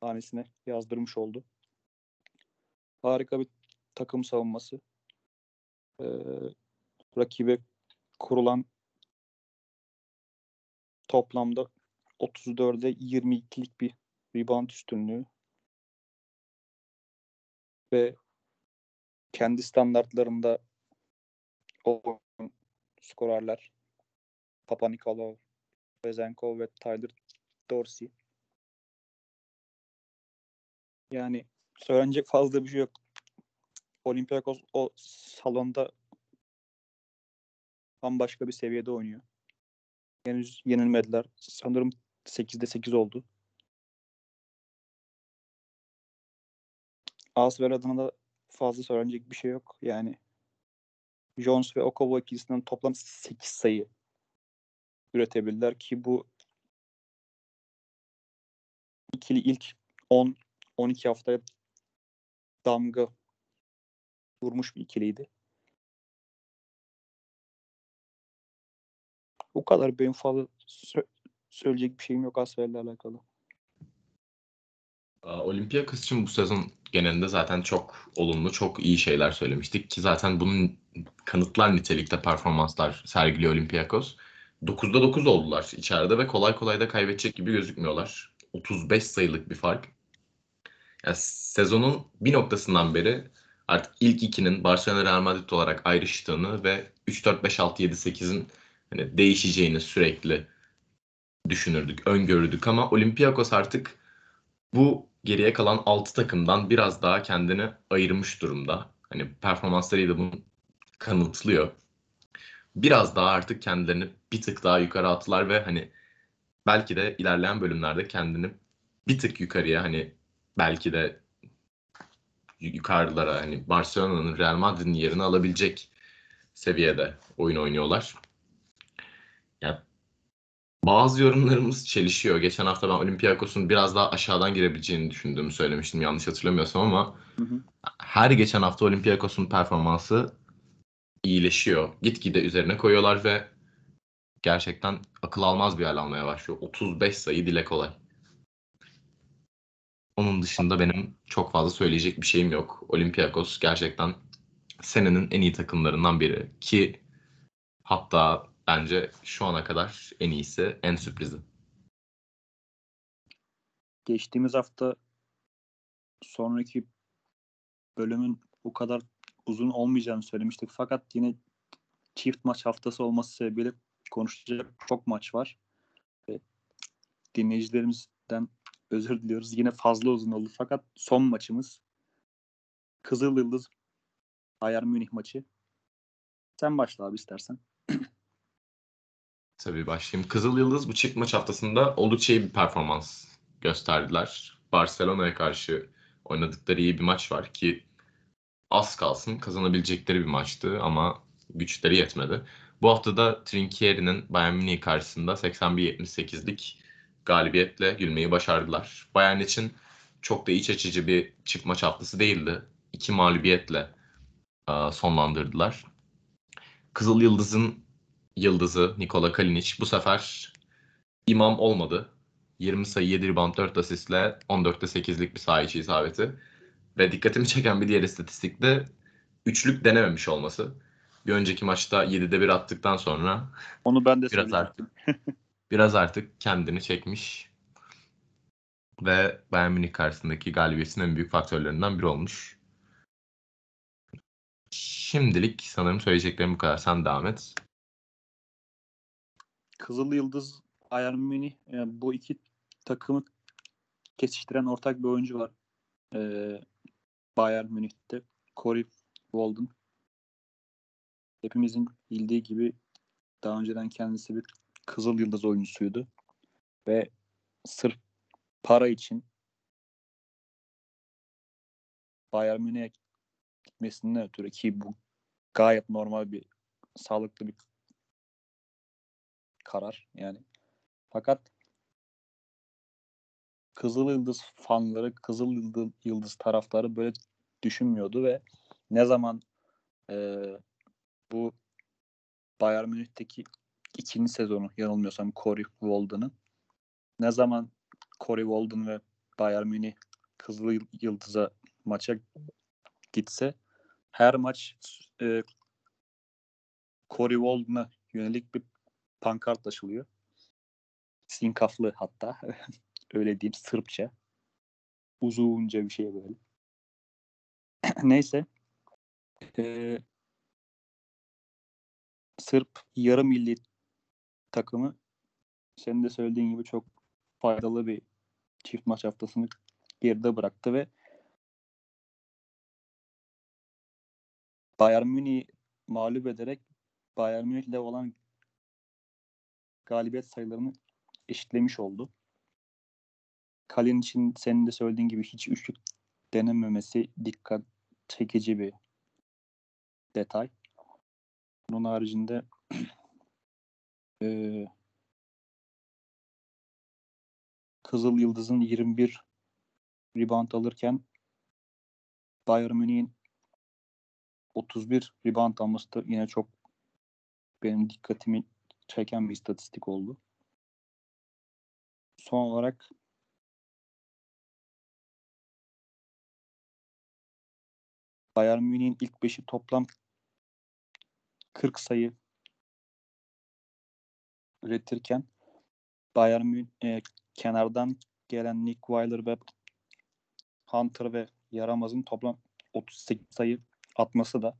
hanesine yazdırmış oldu. Harika bir takım savunması. Ee, rakibe kurulan toplamda 34'e 22'lik bir rebound üstünlüğü ve kendi standartlarında o skorerler Papa Nikolao, Bezenkov ve Tyler Dorsey. Yani söylenecek fazla bir şey yok. Olympiakos o salonda bambaşka bir seviyede oynuyor. Henüz yenilmediler. Sanırım 8'de 8 oldu. Asver adına da fazla söylenecek bir şey yok. Yani Jones ve Okobo ikisinden toplam 8 sayı üretebilirler ki bu ikili ilk 10 12 haftaya damga vurmuş bir ikiliydi. Bu kadar benim fazla sö- söyleyecek bir şeyim yok Asfer'le alakalı. Olympiakos için bu sezon genelinde zaten çok olumlu, çok iyi şeyler söylemiştik ki zaten bunun kanıtlar nitelikte performanslar sergiliyor Olympiakos. 9'da 9 oldular içeride ve kolay kolay da kaybedecek gibi gözükmüyorlar. 35 sayılık bir fark. Yani sezonun bir noktasından beri artık ilk ikinin Barcelona Real Madrid olarak ayrıştığını ve 3-4-5-6-7-8'in hani değişeceğini sürekli düşünürdük, öngörürdük ama Olympiakos artık bu geriye kalan 6 takımdan biraz daha kendini ayırmış durumda. Hani performanslarıyla bunu kanıtlıyor. Biraz daha artık kendilerini bir tık daha yukarı attılar ve hani belki de ilerleyen bölümlerde kendini bir tık yukarıya hani belki de yukarılara hani Barcelona'nın Real Madrid'in yerini alabilecek seviyede oyun oynuyorlar. Yani bazı yorumlarımız çelişiyor. Geçen hafta ben Olympiakos'un biraz daha aşağıdan girebileceğini düşündüğümü söylemiştim yanlış hatırlamıyorsam ama Hı hı. her geçen hafta Olympiakos'un performansı iyileşiyor. Gitgide üzerine koyuyorlar ve gerçekten akıl almaz bir hal almaya başlıyor. 35 sayı dile kolay. Onun dışında benim çok fazla söyleyecek bir şeyim yok. Olympiakos gerçekten senenin en iyi takımlarından biri ki hatta bence şu ana kadar en iyisi, en sürprizi. Geçtiğimiz hafta sonraki bölümün bu kadar uzun olmayacağını söylemiştik. Fakat yine çift maç haftası olması sebebiyle konuşacak çok maç var. Dinleyicilerimizden özür diliyoruz. Yine fazla uzun oldu. Fakat son maçımız Kızıl Yıldız Bayern Münih maçı. Sen başla abi istersen. Tabii başlayayım. Kızıl Yıldız bu çift maç haftasında oldukça iyi bir performans gösterdiler. Barcelona'ya karşı oynadıkları iyi bir maç var ki az kalsın kazanabilecekleri bir maçtı ama güçleri yetmedi. Bu hafta da Trinkieri'nin Bayern Münih karşısında 81-78'lik galibiyetle gülmeyi başardılar. Bayern için çok da iç açıcı bir çift maç haftası değildi. İki mağlubiyetle e, sonlandırdılar. Kızıl Yıldız'ın yıldızı Nikola Kalinic bu sefer imam olmadı. 20 sayı 7 rebound 4 asistle 14'te 8'lik bir saha içi isabeti. Ve dikkatimi çeken bir diğer istatistik de üçlük denememiş olması. Bir önceki maçta 7'de 1 attıktan sonra Onu ben de biraz artık biraz artık kendini çekmiş ve Bayern Münih karşısındaki galibiyetin en büyük faktörlerinden biri olmuş. Şimdilik sanırım söyleyeceklerim bu kadar. Sen devam et. Kızıl Yıldız Bayern Münih yani bu iki takımı kesiştiren ortak bir oyuncu var. Ee, Bayern Münih'te Corey Walden. Hepimizin bildiği gibi daha önceden kendisi bir Kızıl Yıldız oyuncusuydu. Ve sırf para için Bayern Münih'e gitmesinden ötürü ki bu gayet normal bir sağlıklı bir karar yani. Fakat Kızıl Yıldız fanları, Kızıl Yıldız, taraftarı böyle düşünmüyordu ve ne zaman eee, bu Bayern Münih'teki ikinci sezonu yanılmıyorsam Corey Walden'ın ne zaman Corey Walden ve Bayern Münih Kızıl Yıldız'a maça gitse her maç e, Corey Walden'a yönelik bir pankart açılıyor. Sinkaflı hatta. Öyle diyeyim Sırpça. Uzunca bir şey böyle. Neyse. Ee, Sırp yarı milli takımı senin de söylediğin gibi çok faydalı bir çift maç haftasını geride bıraktı ve Bayern Münih mağlup ederek Bayern Münih'le olan galibiyet sayılarını eşitlemiş oldu. Kalin için senin de söylediğin gibi hiç üçlük denememesi dikkat çekici bir detay. Bunun haricinde e, Kızıl Yıldız'ın 21 rebound alırken Bayern Münih'in 31 rebound alması da yine çok benim dikkatimi çeken bir istatistik oldu. Son olarak Bayern Münih'in ilk beşi toplam 40 sayı üretirken Bayern Münih e, kenardan gelen Nick Weiler ve Hunter ve Yaramaz'ın toplam 38 sayı atması da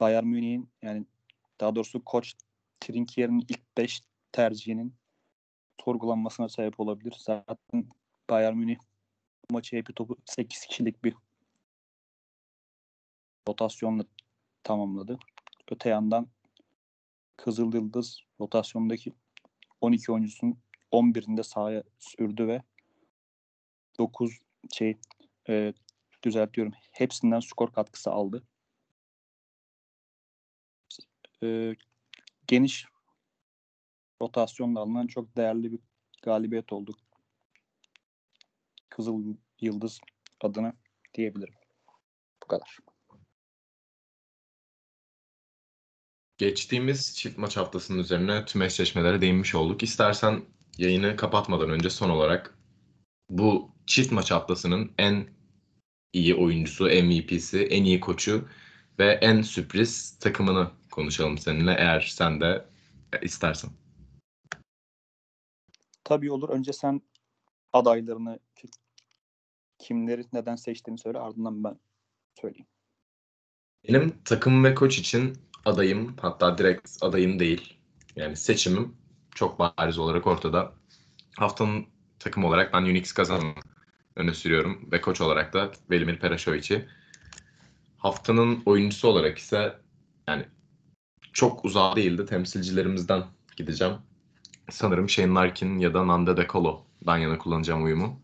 Bayern Münih'in yani daha doğrusu koç Trinkier'in ilk 5 tercihinin sorgulanmasına sebep olabilir. Zaten Bayern Münih maçı hepi topu 8 kişilik bir rotasyonla tamamladı. Öte yandan Kızıl Yıldız rotasyondaki 12 oyuncusunun 11'inde sahaya sürdü ve 9 şey e, düzeltiyorum. Hepsinden skor katkısı aldı. E, geniş rotasyonla alınan çok değerli bir galibiyet oldu. Kızıl Yıldız adına diyebilirim. Bu kadar. Geçtiğimiz çift maç haftasının üzerine tüm eşleşmelere değinmiş olduk. İstersen yayını kapatmadan önce son olarak bu çift maç haftasının en iyi oyuncusu, MVP'si, en iyi koçu ve en sürpriz takımını konuşalım seninle eğer sen de istersen. Tabii olur. Önce sen adaylarını kimleri neden seçtiğini söyle ardından ben söyleyeyim. Benim takım ve koç için adayım hatta direkt adayım değil. Yani seçimim çok bariz olarak ortada. Haftanın takım olarak ben Unix kazanımı öne sürüyorum ve koç olarak da Velimir Peraşoviç'i. Haftanın oyuncusu olarak ise yani çok uzağa değildi. Temsilcilerimizden gideceğim. Sanırım Shane Larkin ya da Nanda De Colo'dan yana kullanacağım uyumu.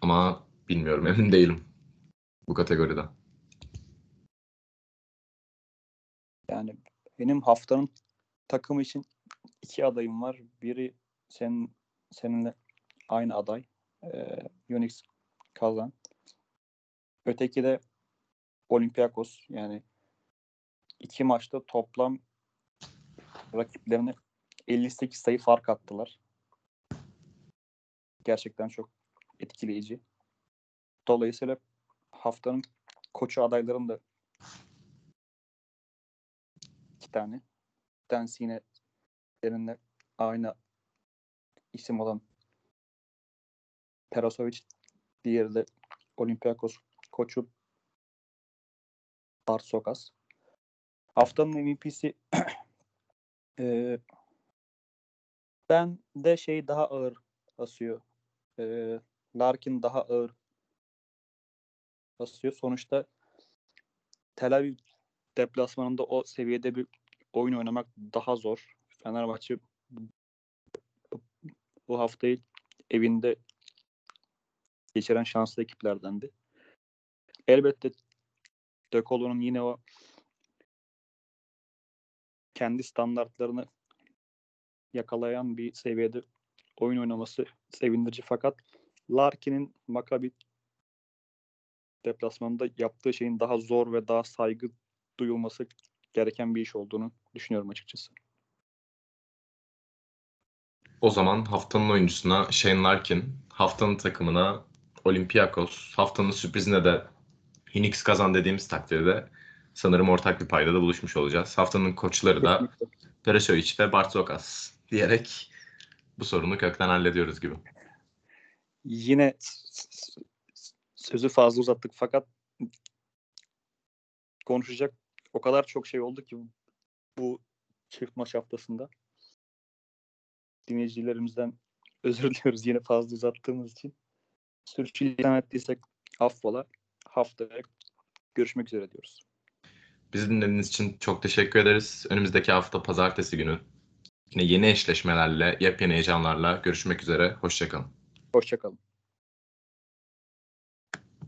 Ama bilmiyorum emin değilim bu kategoride. Yani benim haftanın takımı için iki adayım var. Biri senin seninle aynı aday. Ee, Unix kazan. Öteki de Olympiakos. Yani iki maçta toplam rakiplerine 58 sayı fark attılar. Gerçekten çok etkileyici. Dolayısıyla haftanın koçu adaylarım da iki tane. Bir tanesi yine seninle aynı isim olan Perasovic. Diğeri de Olympiakos koçu Barsokas. Haftanın MVP'si e, ben de şey daha ağır basıyor. E, Larkin daha ağır basıyor. Sonuçta Tel Aviv deplasmanında o seviyede bir oyun oynamak daha zor. Fenerbahçe bu haftayı evinde geçiren şanslı ekiplerdendi. Elbette De yine o kendi standartlarını yakalayan bir seviyede oyun oynaması sevindirici fakat Larkin'in Maccabi deplasmanında yaptığı şeyin daha zor ve daha saygı duyulması gereken bir iş olduğunu düşünüyorum açıkçası. O zaman haftanın oyuncusuna Shane Larkin, haftanın takımına Olympiakos, haftanın sürprizine de Phoenix kazan dediğimiz takdirde sanırım ortak bir paydada buluşmuş olacağız. Haftanın koçları da. Peresovic ve Bartokas diyerek bu sorunu kökten hallediyoruz gibi. Yine sözü fazla uzattık fakat konuşacak o kadar çok şey oldu ki bu çift maç haftasında. Dinleyicilerimizden özür diliyoruz yine fazla uzattığımız için. Sürçülisan ettiysek affola. Haftaya görüşmek üzere diyoruz. Bizi dinlediğiniz için çok teşekkür ederiz. Önümüzdeki hafta pazartesi günü yine yeni eşleşmelerle, yepyeni heyecanlarla görüşmek üzere. Hoşçakalın. Hoşçakalın.